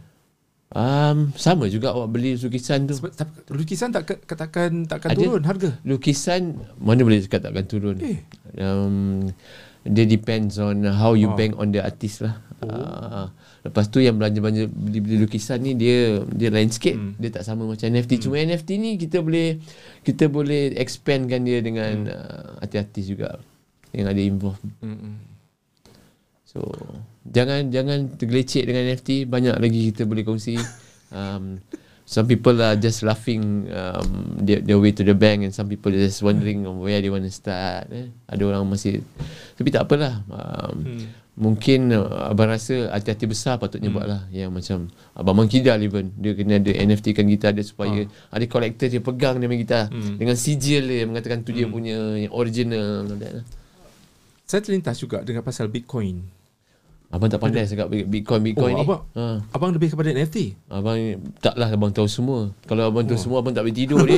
um, Sama juga awak beli lukisan tu Sebab lukisan tak katakan takkan Ada. turun harga. lukisan mana boleh cakap takkan turun. Eh. Um, dia depends on how you Oh. bank on the artist lah. Oh. Uh, lepas tu yang belanja-belanja beli-beli lukisan ni dia dia sikit. Hmm. Dia tak sama macam NFT. Cuma NFT ni kita boleh kita boleh expandkan dia dengan Hmm. uh, artis-artis juga yang ada involved. Mm-mm. So jangan jangan tergelecek dengan NFT banyak lagi kita boleh kongsi. Um, some people are just laughing um, their, their way to the bank and some people just wondering where they want to start. Eh. Ada orang masih tapi tak apalah. Um, Hmm. Mungkin uh, abang rasa hati-hati besar patutnya hmm. buat lah Yang macam Abang Mangkidal even Dia kena ada NFT kan gitar dia Supaya ada collector dia pegang dia punya gitar Hmm. Dengan sijil dia Mengatakan tu dia punya Yang original lah. Saya terlintas juga dengan pasal Bitcoin. Abang tak pandai cakap Bitcoin Bitcoin Oh, ni. abang- Ha. Abang lebih kepada NFT. Abang taklah abang tahu semua. Kalau abang tahu semua abang tak boleh tidur ni.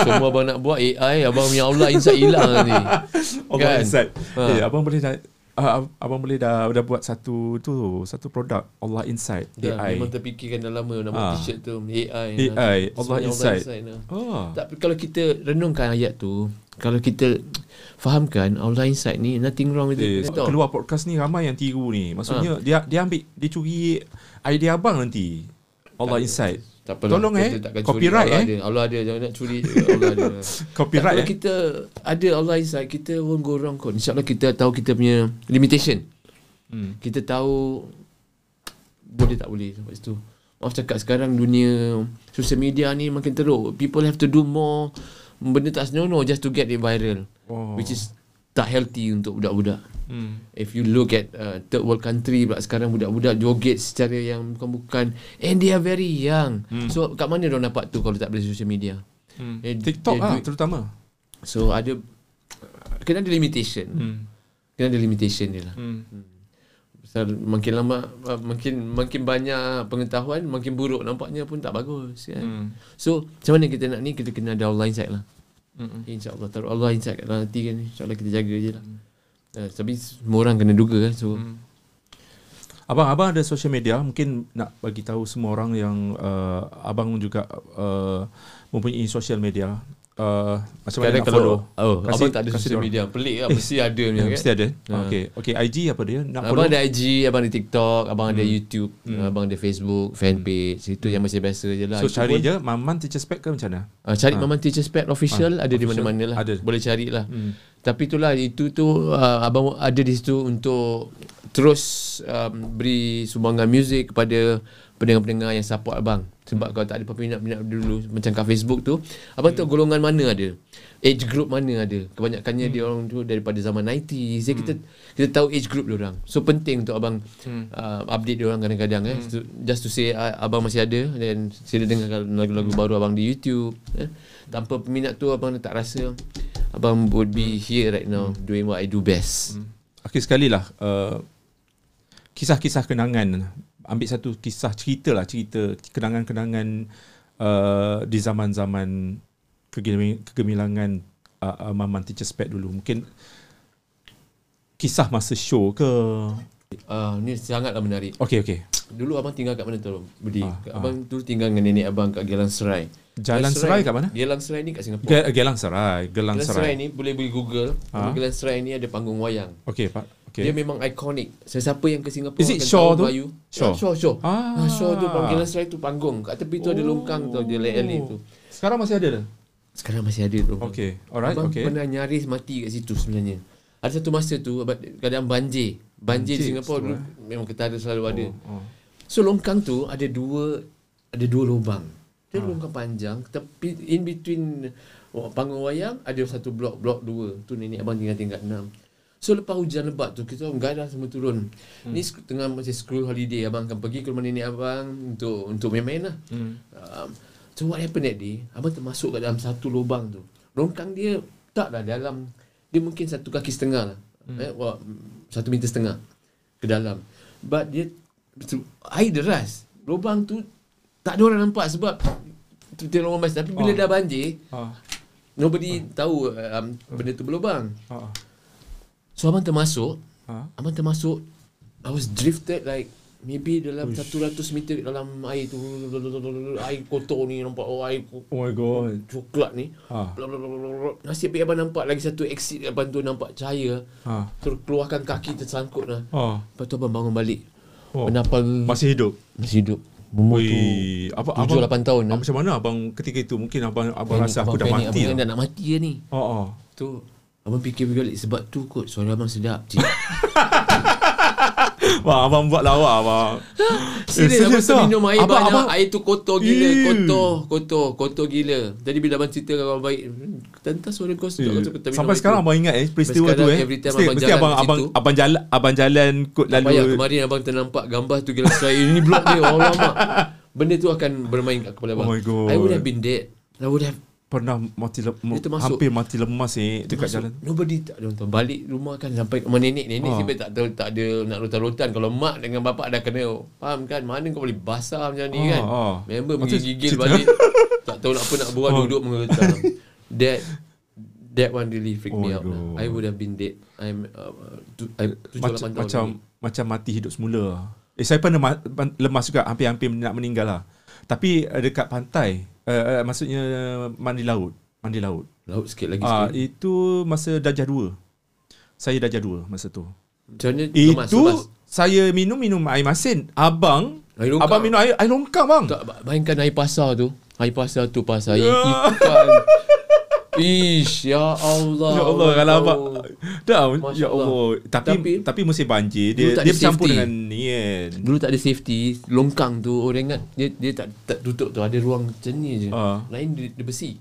semua abang nak buat AI, abang punya Allah insight hilang nanti. Abang Kan? Insight. Ha. Eh, abang boleh uh, abang boleh dah dah buat satu tu satu produk Allah Insight Dah, AI. memang terfikirkan dah lama nama Ah. t-shirt tu AI. AI, Semua Allah Insight. lah. Oh. Tapi kalau kita renungkan ayat tu, kalau kita fahamkan Allah Insight ni nothing wrong with Eh, it. Keluar podcast ni ramai yang tiru ni. Ha. Maksudnya dia dia ambil dia curi idea abang nanti. Allah Insight. Tak apalah, Tolong kita eh. takkan Copyright curi. Allah eh. Ada. Allah ada jangan nak curi. Allah ada. Copyright kalau eh. kita ada Allah Insight, kita won't go wrong kot. InsyaAllah kita tahu kita punya limitation. Hmm. Kita tahu boleh tak boleh lepas tu. Maaf cakap sekarang dunia social media ni makin teruk. People have to do more benda tak senonoh just to get it viral. Oh. Which is tak healthy untuk budak-budak. Hmm. If you look at uh, third world country pula sekarang budak-budak joget secara yang bukan-bukan and they are very young. Hmm. So kat mana dia dapat tu kalau tak boleh social media? Hmm. Dia- TikTok lah duit- terutama. So ada kena ada limitation. Hmm. Kena ada limitation dia lah. Hmm. Pasal makin lama uh, makin makin banyak pengetahuan makin buruk nampaknya pun tak bagus kan. Hmm. So macam mana kita nak ni kita kena ada Allah inside lah. Hmm. InsyaAllah taruh Allah kat dalam hati kan InsyaAllah kita jaga je lah uh, Tapi semua orang kena duga kan So Hmm. Abang, abang ada social media mungkin nak bagi tahu semua orang yang uh, abang juga uh, mempunyai social media. Uh, macam mana nak kalau follow? oh, Kasih- Abang tak ada social media Pelik lah Eh, Mesti ada punya Ya, kan mesti ada. Ha. Okay. Okay, IG apa dia? Nak follow? Abang ada IG Abang ada TikTok Abang ada YouTube Abang ada Facebook Fanpage Itu yang masih biasa je lah So Itu cari pun, je Maman Teacher Spec ke macam mana? uh, Cari Maman Teacher Pet Official Ada di official. mana-mana lah Ada. Boleh cari lah Hmm. Tapi itulah Itu tu uh, Abang ada di situ Untuk Terus um, Beri sumbangan muzik Kepada Pendengar-pendengar yang support abang Sebab kalau tak ada peminat-peminat dulu Macam kat Facebook tu Abang tahu golongan mana ada? Age group mana ada? Kebanyakannya dia orang tu Daripada zaman 90s Jadi kita Kita tahu age group dia orang. So penting untuk abang uh, Update dia orang kadang-kadang eh. So, Just to say uh, Abang masih ada Dan sila dengar lagu-lagu baru abang di YouTube eh. Tanpa peminat tu Abang tak rasa Abang would be here right now Doing what I do best. Akhir sekali lah uh, Kisah-kisah kenangan Ambil satu kisah cerita lah Cerita kenangan-kenangan uh, Di zaman-zaman kegemi- Kegemilangan uh, uh, Maman Teacher Spec dulu. Mungkin Kisah masa show ke? Uh, Ni sangatlah menarik. Okay okay Dulu abang tinggal kat mana tu Budi? Ah, Abang dulu tinggal dengan nenek abang Kat Gelang Serai. Jalan Serai kat mana? Gelang Serai ni kat Singapura. Ge- Gelang Serai Gelang Gelang Serai. Serai ni boleh boleh google. Ah. Gelang Serai ni ada panggung wayang. Okay pak Dia Okay memang ikonik. Sesiapa yang ke Singapura Is it Shaw tu? Melayu. Shaw? Ya, Shaw, Shaw. Ah. Ah, Shaw tu panggilan serai tu panggung. Kat tepi tu ada longkang tu, dia lelek tu. Sekarang masih ada dah? Sekarang masih ada tu. Okay Alright Abang okay pernah nyaris mati kat situ sebenarnya. Ada satu masa tu kadang banjir. Banjir, Banjir, di Singapura dulu betul, memang ketara selalu ada. oh. So longkang tu ada dua ada dua lubang. Dia Ah. longkang panjang tapi in between oh, panggung wayang ada satu blok blok dua. Tu nenek abang tinggal tingkat enam. So lepas hujan lebat tu kita orang gadah semua turun. Hmm. Ni tengah masih school holiday abang akan pergi ke rumah nenek abang untuk untuk main-main lah. Hmm. Um, so what happened that day? Abang termasuk kat dalam satu lubang tu. Longkang dia taklah dalam dia mungkin satu kaki setengah lah. Hmm. Eh, wah, satu meter setengah ke dalam. But dia air deras. Lubang tu tak ada orang nampak sebab dia orang mas tapi bila Oh. dah banjir Ah. nobody tahu um, benda tu berlubang. Ah. So abang termasuk, Ah. abang termasuk I was drifted like maybe dalam Uish. 100 meter dalam air tu air kotor ni nampak oh air Oh my god coklat ni. Bla. Nasib baik abang nampak lagi satu exit abang tu nampak cahaya. Ah. Terus keluarkan kaki tersangkut lah. Oh. Lepas tu abang bangun balik. Oh. Menapal Masih hidup masih hidup. Umur tu Wih, apa 7 8 tahun abang, abang abang abang abang Abang Abang fikir balik sebab tu kot suara abang sedap. Wah, abang buat lawak abang. Serius, abang tu ah? minum air Abang- banyak. abang- Air tu kotor gila. Ew. Kotor, kotor, kotor gila. Jadi bila abang cerita dengan abang baik, tentang suara kau sedap. Eh, kau minum Sampai sekarang abang ingat eh peristiwa Sampai tu eh. sekarang, every time Mesti, abang mesti jalan abang abang situ. abang jalan abang jalan kot lalu. kemarin abang ternampak gambar tu gila saya ini blok dia Allah mak. Benda tu akan bermain kat kepala abang. Oh my God. I would have been dead. I would have Pernah mati lem, Dia termasuk- hampir mati lemas eh dekat Masuk, jalan. Nobody tak ada tahu. Balik rumah kan sampai rumah nenek. Nenek ha. tak tahu tak ada nak rotan-rotan. Kalau mak dengan bapak dah kena faham kan mana kau boleh basah macam ni Ah, kan. ah. Member menggigil cerita- balik. tak tahu nak apa nak buat Ah. duduk mengeretam. That that one really freaked Oh me out. Lah. God. I would have been dead. I'm uh, tu, I, tujuh, Macam tahun macam mati hidup semula. Eh saya pernah ma- lemas juga hampir-hampir nak meninggal lah. Tapi uh, dekat pantai, uh, uh, maksudnya mandi laut, mandi laut. Laut sikit lagi Ah, sikit. itu masa darjah 2. Saya darjah 2 masa tu. Macam mana? Itu lemas, lemas. saya minum minum air masin. Abang Air longkang. abang minum air air longkang bang. Tak, bayangkan air pasar tu. Air pasar tu pasar air Ya. ikan. Ish, ya Allah. Ya Allah abang Dah Ya Allah. Allah. Tapi Tapi- Tapi musim banjir Dia dia bercampur dengan ni kan? Dulu tak ada safety Longkang tu Orang ingat Dia dia tak, tak tutup tu Ada ruang macam ni je. Ah. Lain dia, dia besi.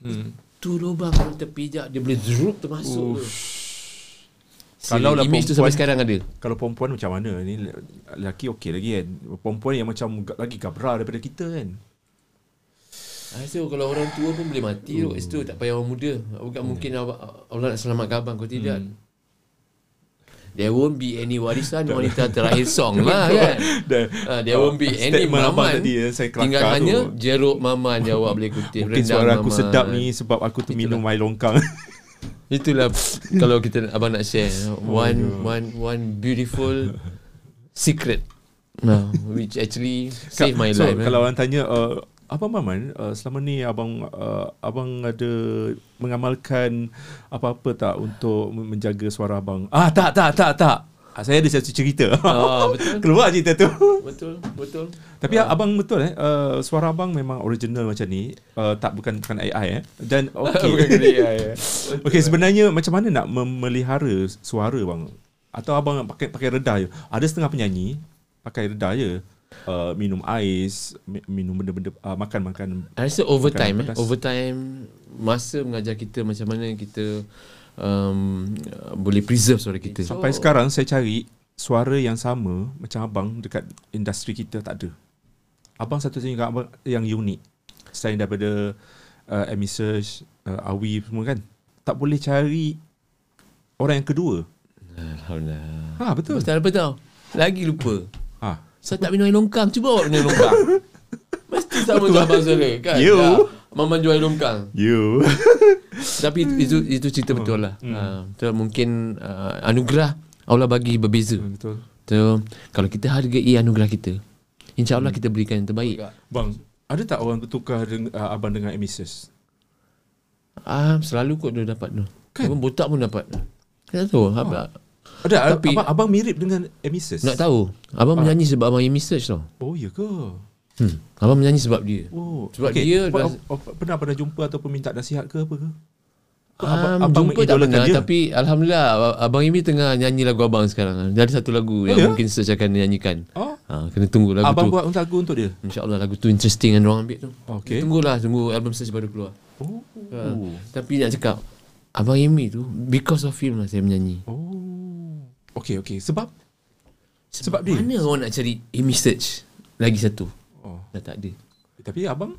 Hmm. Tu lubang Kalau terpijak Dia boleh Zrup termasuk tu. Kalau lah Image tu sampai sekarang ada. Kalau perempuan macam mana Ni? Lelaki okey lagi kan? Perempuan yang macam Lagi gabra daripada kita kan I rasa kalau orang tua pun boleh mati kat situ tak payah orang muda. Bukan mungkin Allah, nak selamatkan abang kau tidak. There won't be any warisan wanita terakhir song lah kan. Dan Uh, there won't be any Statement abang maman. tadi yang saya Tinggal tu. hanya jeruk maman awak boleh kutip. Mungkin Rendang suara aku maman. sedap ni Sebab aku tu minum air longkang Itulah kalau kita abang nak share one one one beautiful secret. No, which actually save my so, life. eh. Kalau orang tanya uh, Abang Maman uh, Selama ni abang uh, Abang ada Mengamalkan Apa-apa tak Untuk menjaga suara abang? Ah tak tak tak tak. Ah, Saya ada satu cerita. Ah, betul. Keluar cerita tu. Betul, betul. Tapi abang betul eh. Uh, Suara abang memang original macam ni. Uh, Tak bukan bukan AI eh. Dan okay Bukan AI, eh. Okay sebenarnya Macam mana nak memelihara Suara bang? Atau abang pakai pakai redah je? Ada setengah penyanyi Pakai redah je uh, Minum ais mi- Minum benda-benda uh, Makan-makan I rasa over Makan time eh, pedas. over time masa mengajar kita macam mana kita um, boleh preserve suara kita. Sampai sekarang saya cari Suara yang sama Macam abang Dekat industri kita tak ada Abang satu-satunya kat abang yang unik Selain daripada uh, Amy Search uh, Awi semua kan Tak boleh cari Orang yang kedua Alhamdulillah. Ha betul Pasal apa tau? Lagi lupa. Ha Saya tak minum air longkang. Cuba awak minum air longkang. Mesti sama macam abang suara kan? You. Ya. Maman jual air longkang. You Tapi itu itu, itu cerita betul lah. Hmm. Uh, mungkin uh, anugerah Allah bagi berbeza. Betul So, kalau kita hargai anugerah kita, insya-Allah kita berikan yang terbaik. Bang Ada tak orang bertukar dengan, uh, Abang dengan Search Ah, selalu kot dia dapat tu. Kan? Abang botak pun dapat. Tak tahu. Ah. Abang, Ada Tapi- abang, abang mirip dengan Search nak tahu. Abang menyanyi sebab abang Search tau. Oh ya ke Hmm. Abang menyanyi sebab dia. Oh Sebab dia Apa- dah- Pernah pernah jumpa Ataupun minta nasihat ke apa ke Um, jumpa tak pernah Tapi Alhamdulillah ab- Abang Imi tengah nyanyi lagu abang sekarang Dia ada satu lagu Oh, Yang ya? mungkin search akan nyanyikan Oh, ha, Kena tunggu lagu abang tu buat lagu untuk dia. InsyaAllah lagu tu interesting Yang orang ambil tu Okey. Tunggulah Tunggu album search baru keluar Oh. ha. Tapi nak cakap Abang Imi tu Because of him lah saya menyanyi Oh. Okey okey. Sebab Sebab dia? Mana orang nak cari Imi search Lagi satu oh. Dah tak ada Tapi abang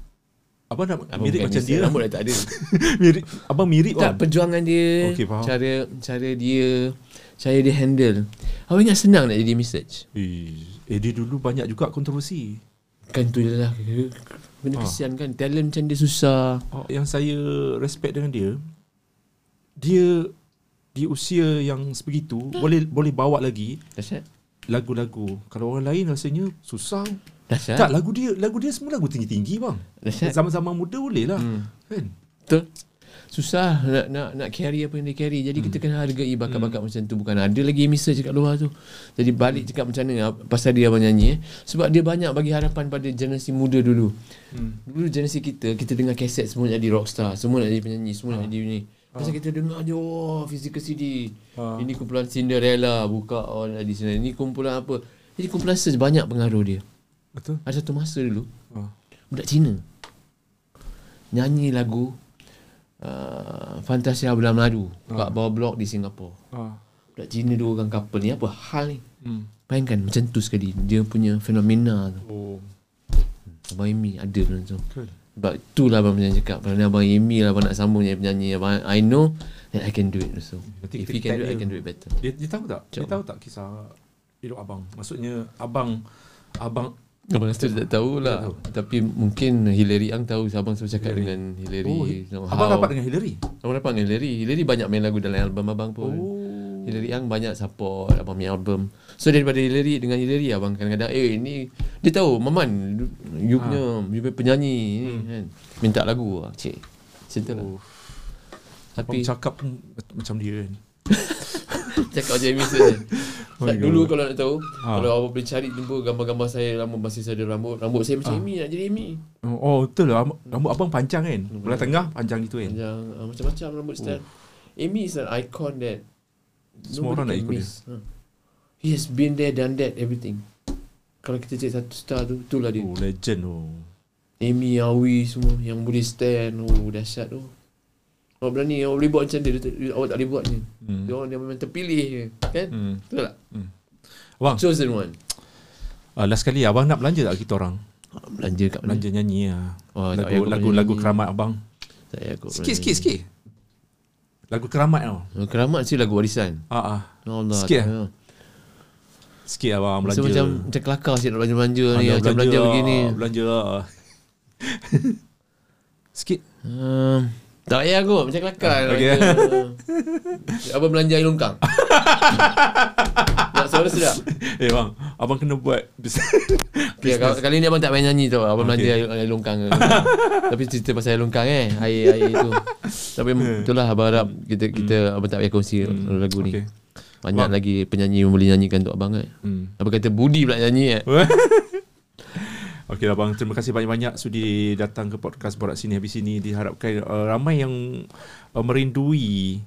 abang nak Abang mirip macam Amy dia. Rambut dah tak ada mirip abang mirip Tak bang. perjuangan dia Okey, faham. Cara Cara dia Cara dia handle Awak ingat senang nak jadi Imi search Eh, eh dia dulu banyak juga kontroversi. Kan tu je lah Benda Ah. kesian kan Talent macam dia susah Oh, yang saya respect dengan dia dia di usia yang sebegitu boleh boleh bawa lagi Dahsyat lagu-lagu. Kalau orang lain rasanya susah. Dahsyat Tak lagu dia lagu dia semua lagu tinggi-tinggi bang. Dahsyat Zaman-zaman muda boleh lah. Hmm. Kan? Betul Susah nak, nak nak carry apa yang dia carry Jadi kita kena hargai bakat-bakat macam tu Bukan ada lagi emisal kat luar tu Jadi balik cakap macam mana Pasal dia abang nyanyi eh. Sebab dia banyak bagi harapan pada generasi muda dulu Hmm. Dulu generasi kita Kita dengar kaset semua jadi rockstar Semua nak jadi penyanyi Semua nak jadi ni Pasal kita dengar je Oh physical CD Ah. Ini kumpulan Cinderella Buka oh di sini Ini kumpulan apa Jadi kumpulan search banyak pengaruh dia Betul? Ada satu masa dulu Ah. Budak Cina Nyanyi lagu uh, Fantasia Bulan Madu Kat bawah blok di Singapura Ah. Budak Cina dua orang couple ni Apa hal ni Hmm. Bayangkan macam tu sekali Dia punya fenomena tu Oh. Abang Amy ada dalam tu Betul. Sebab itulah Abang Penyanyi cakap Kalau ni Abang Amy lah Abang nak sambung jadi penyanyi Abang, I know That I can do it also Nanti If he can do it I can do it better Dia, dia tahu tak? Dia tahu tak kisah hidup abang? Maksudnya abang abang Abang Nasir tak tahu lah tahu. Tapi mungkin Hillary Ang tahu Abang selalu cakap Hillary. dengan Hillary oh, abang dapat dengan Hillary. Abang dapat dengan Hillary Hillary banyak main lagu dalam album abang pun Oh. Hillary Ang banyak support abang punya album. So daripada Hillary dengan Hillary abang kadang-kadang eh ni dia tahu Maman you punya you punya penyanyi ni kan. Minta lagu ah cik. Macam tu lah. Oh. Tapi Abang cakap pun macam dia kan. cakap je Amy Search. Oh Oh dulu kalau nak tahu, Ha. kalau awak boleh cari jumpa gambar-gambar saya lama masih saya ada rambut, rambut saya macam Ah. Amy nak jadi Amy. Oh, oh betul lah. Rambut abang panjang kan? Belah tengah panjang gitu kan? Panjang uh, macam-macam rambut style. Amy is an icon that Semua orang nak ikut dia. miss. Ha. He has been there, done that, everything. Kalau kita cari satu star tu, itulah dia. Oh, legend oh. Amy, Awi semua yang boleh stand. Oh, dahsyat tu. Awak berani, awak boleh buat macam dia, awak tak boleh buat ni. Hmm. Dia orang yang memang terpilih je. Kan? Hmm. Betul tak? Abang, Chosen one. uh, last kali abang nak belanja tak kita orang? Belanja kat mana? Belanja nyanyi lah. Oh, lagu, lagu, lagu keramat abang. Tak payah aku Sikit, sikit, sikit. Lagu keramat tau. Oh, Keramat sih lagu warisan. Ah, ah. Allah. Sikit lah. payah. Sikit abang Rasa belanja. macam macam kelakar sih nak belanja-belanja Ah, ni. nak Macam belanja lah, begini. Belanja lah. Sikit. Um, tak payah kot Macam kelakar Ah, okay. belanja. Abang belanja air longkang Nak suara sedap Eh bang, abang kena buat okay, kali, kali ni abang tak payah nyanyi tau Abang Okay. belanja air, air longkang. Tapi cerita pasal air longkang eh Air, air tu Tapi itulah abang harap Kita, kita abang tak payah kongsi lagu ni Okay. Banyak Bang. lagi penyanyi yang boleh nyanyikan untuk abang kan Hmm. Abang kata Budi pula nyanyi eh Okey lah bang, terima kasih banyak-banyak sudi datang ke podcast Borak Sini Habis Sini. Diharapkan uh, ramai yang uh, merindui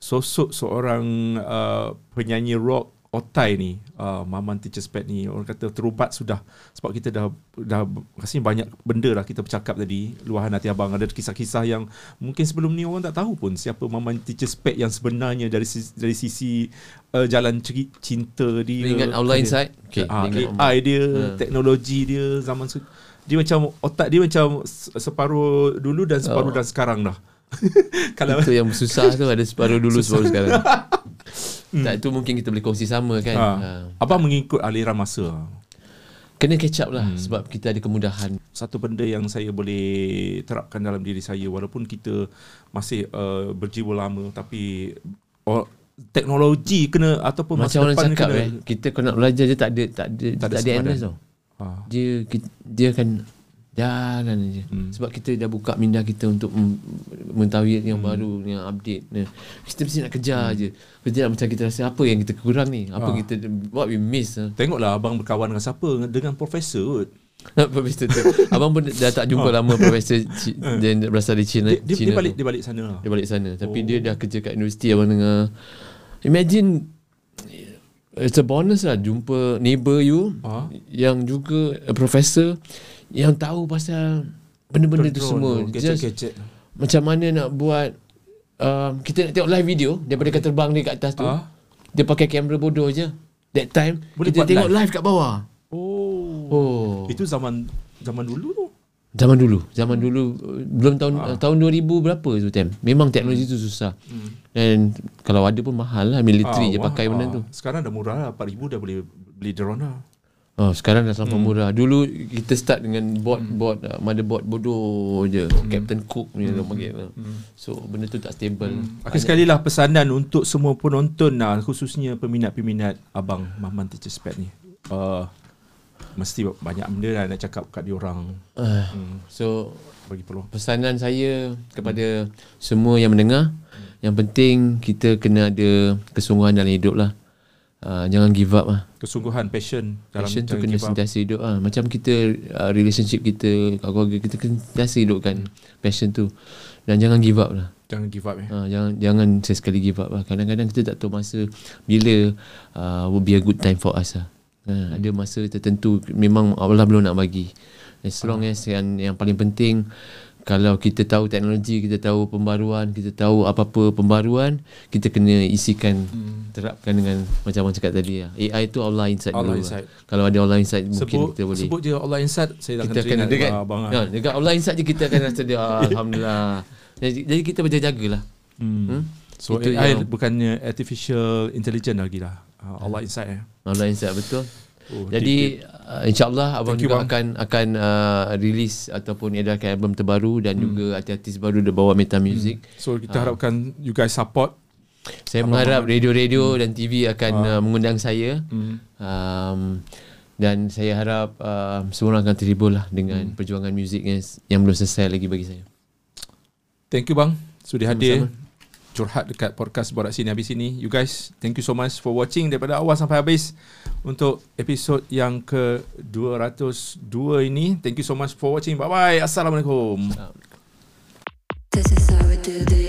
sosok seorang uh, penyanyi rock otai ni, uh, Maman Teacher's Pet ni. Orang kata terubat sudah sebab kita dah dah rasanya banyak benda lah kita bercakap tadi. Luahan hati abang ada kisah-kisah yang mungkin sebelum ni orang tak tahu pun siapa Maman Teacher's Pet yang sebenarnya dari sisi, dari sisi uh, jalan ceri- cinta dia. Ingat Our Line Side? Okay, Okay, ah, ingat AI dia, Ha. teknologi dia zaman se- dia macam otak dia macam se- separuh dulu dan separuh Oh. dan sekarang dah. Kalau Itu yang susah tu Ada separuh dulu Separuh sekarang Tak tu mungkin kita boleh kongsi sama kan ha. ha. abang mengikut aliran masa. Kena catch up lah hmm. Sebab kita ada kemudahan Satu benda yang saya boleh terapkan dalam diri saya walaupun kita masih uh, berjiwa lama tapi oh, teknologi kena ataupun masa Macam orang depan cakap kena, eh Kita nak belajar je Tak ada Tak ada, Tak tak ada ada, sempadan. endless tau Ha. Dia Dia akan Jalan je Hmm. Sebab kita dah buka minda kita Untuk mengetahui yang Hmm. baru Yang update. Kita mesti nak kejar je Kejar macam kita rasa Apa yang kita kurang ni Apa Ah. kita What we miss ah. Tengoklah abang berkawan dengan siapa dengan profesor. kot. Profesor tu Abang pun dah tak jumpa lama Profesor Dia berasal dari China Ah. Dia, dia, China dia balik tu. dia balik sana lah. Dia balik sana Tapi Oh. dia dah kerja kat universiti Abang dengar Imagine It's a bonus lah Jumpa neighbor you Ah. Yang juga a Professor Yang tahu pasal Benda-benda tu semua Just Gadget-gadget. Macam mana nak buat um, Kita nak tengok live video Daripada okay. terbang dia kat atas tu Ah. Dia pakai kamera bodoh je That time Boleh Kita tengok live? live. kat bawah Oh. Oh Itu zaman zaman dulu tu. Zaman dulu Zaman dulu Belum tahun ah. tahun 2000 berapa tu time Memang teknologi tu susah Hmm. Dan Kalau ada pun mahal lah Military je wah, pakai benda ah. tu Sekarang dah murah lah 4000 dah boleh beli drone lah. Oh sekarang dah sampai murah Dulu kita start dengan board board uh, Motherboard bodoh je Captain Cook punya hmm. panggil lah. So benda tu tak stable Akhir sekali lah pesanan untuk semua penonton lah khususnya peminat-peminat abang Mahman Teacher Spec ni. Uh, mesti banyak benda lah nak cakap kat diorang uh, hmm, So bagi peluang. pesanan saya kepada semua yang mendengar Yang penting kita kena ada kesungguhan dalam hidup lah uh, Jangan give up lah Kesungguhan, passion dalam Passion tu kena sentiasa hidup lah. Macam kita uh, relationship kita, keluarga kita kena sentiasa hidupkan passion tu. Dan jangan give up lah. Jangan give up eh. Ha, jangan jangan sesekali give up lah. Kadang-kadang kita tak tahu masa bila uh, will be a good time for us lah. Ha, ada masa tertentu memang Allah belum nak bagi. As long as yang, yang paling penting kalau kita tahu teknologi, kita tahu pembaruan, kita tahu apa-apa pembaruan, kita kena isikan, Hmm. terapkan dengan macam abang cakap tadi lah. AI tu Allah inside Allah dulu. inside. Lah. Kalau ada Allah mungkin Sebut kita boleh. sebut je Allah Inside saya kita akan akan teringat dekat, abang. ha, ah. dekat Allah inside je kita akan rasa dia ah, Alhamdulillah. Jadi, jadi kita berjaga-jaga lah. Hmm. Hmm? So Itu AI yang- bukannya artificial intelligence lagi lah. Uh, Allah Inside eh. Allah inside betul. Oh, Jadi uh, insyaallah abang Thank you, juga bang. akan akan uh, release ataupun edarkan album terbaru dan Hmm. juga artis-artis baru dia bawa Meta Music. So kita Ah. harapkan you guys support. Saya Abang- mengharap radio-radio dan TV akan Ah. uh, mengundang saya. Hmm. Um, dan saya harap uh, semua orang akan terhibur lah dengan Hmm. perjuangan muzik yang, yang belum selesai lagi bagi saya. Thank you bang sudi hadir. Sama-sama curhat dekat podcast Borak Sini Habis Sini. You guys, thank you so much for watching daripada awal sampai habis untuk episod yang ke-202 ini. Thank you so much for watching. Bye-bye. Assalamualaikum. This is how we do this.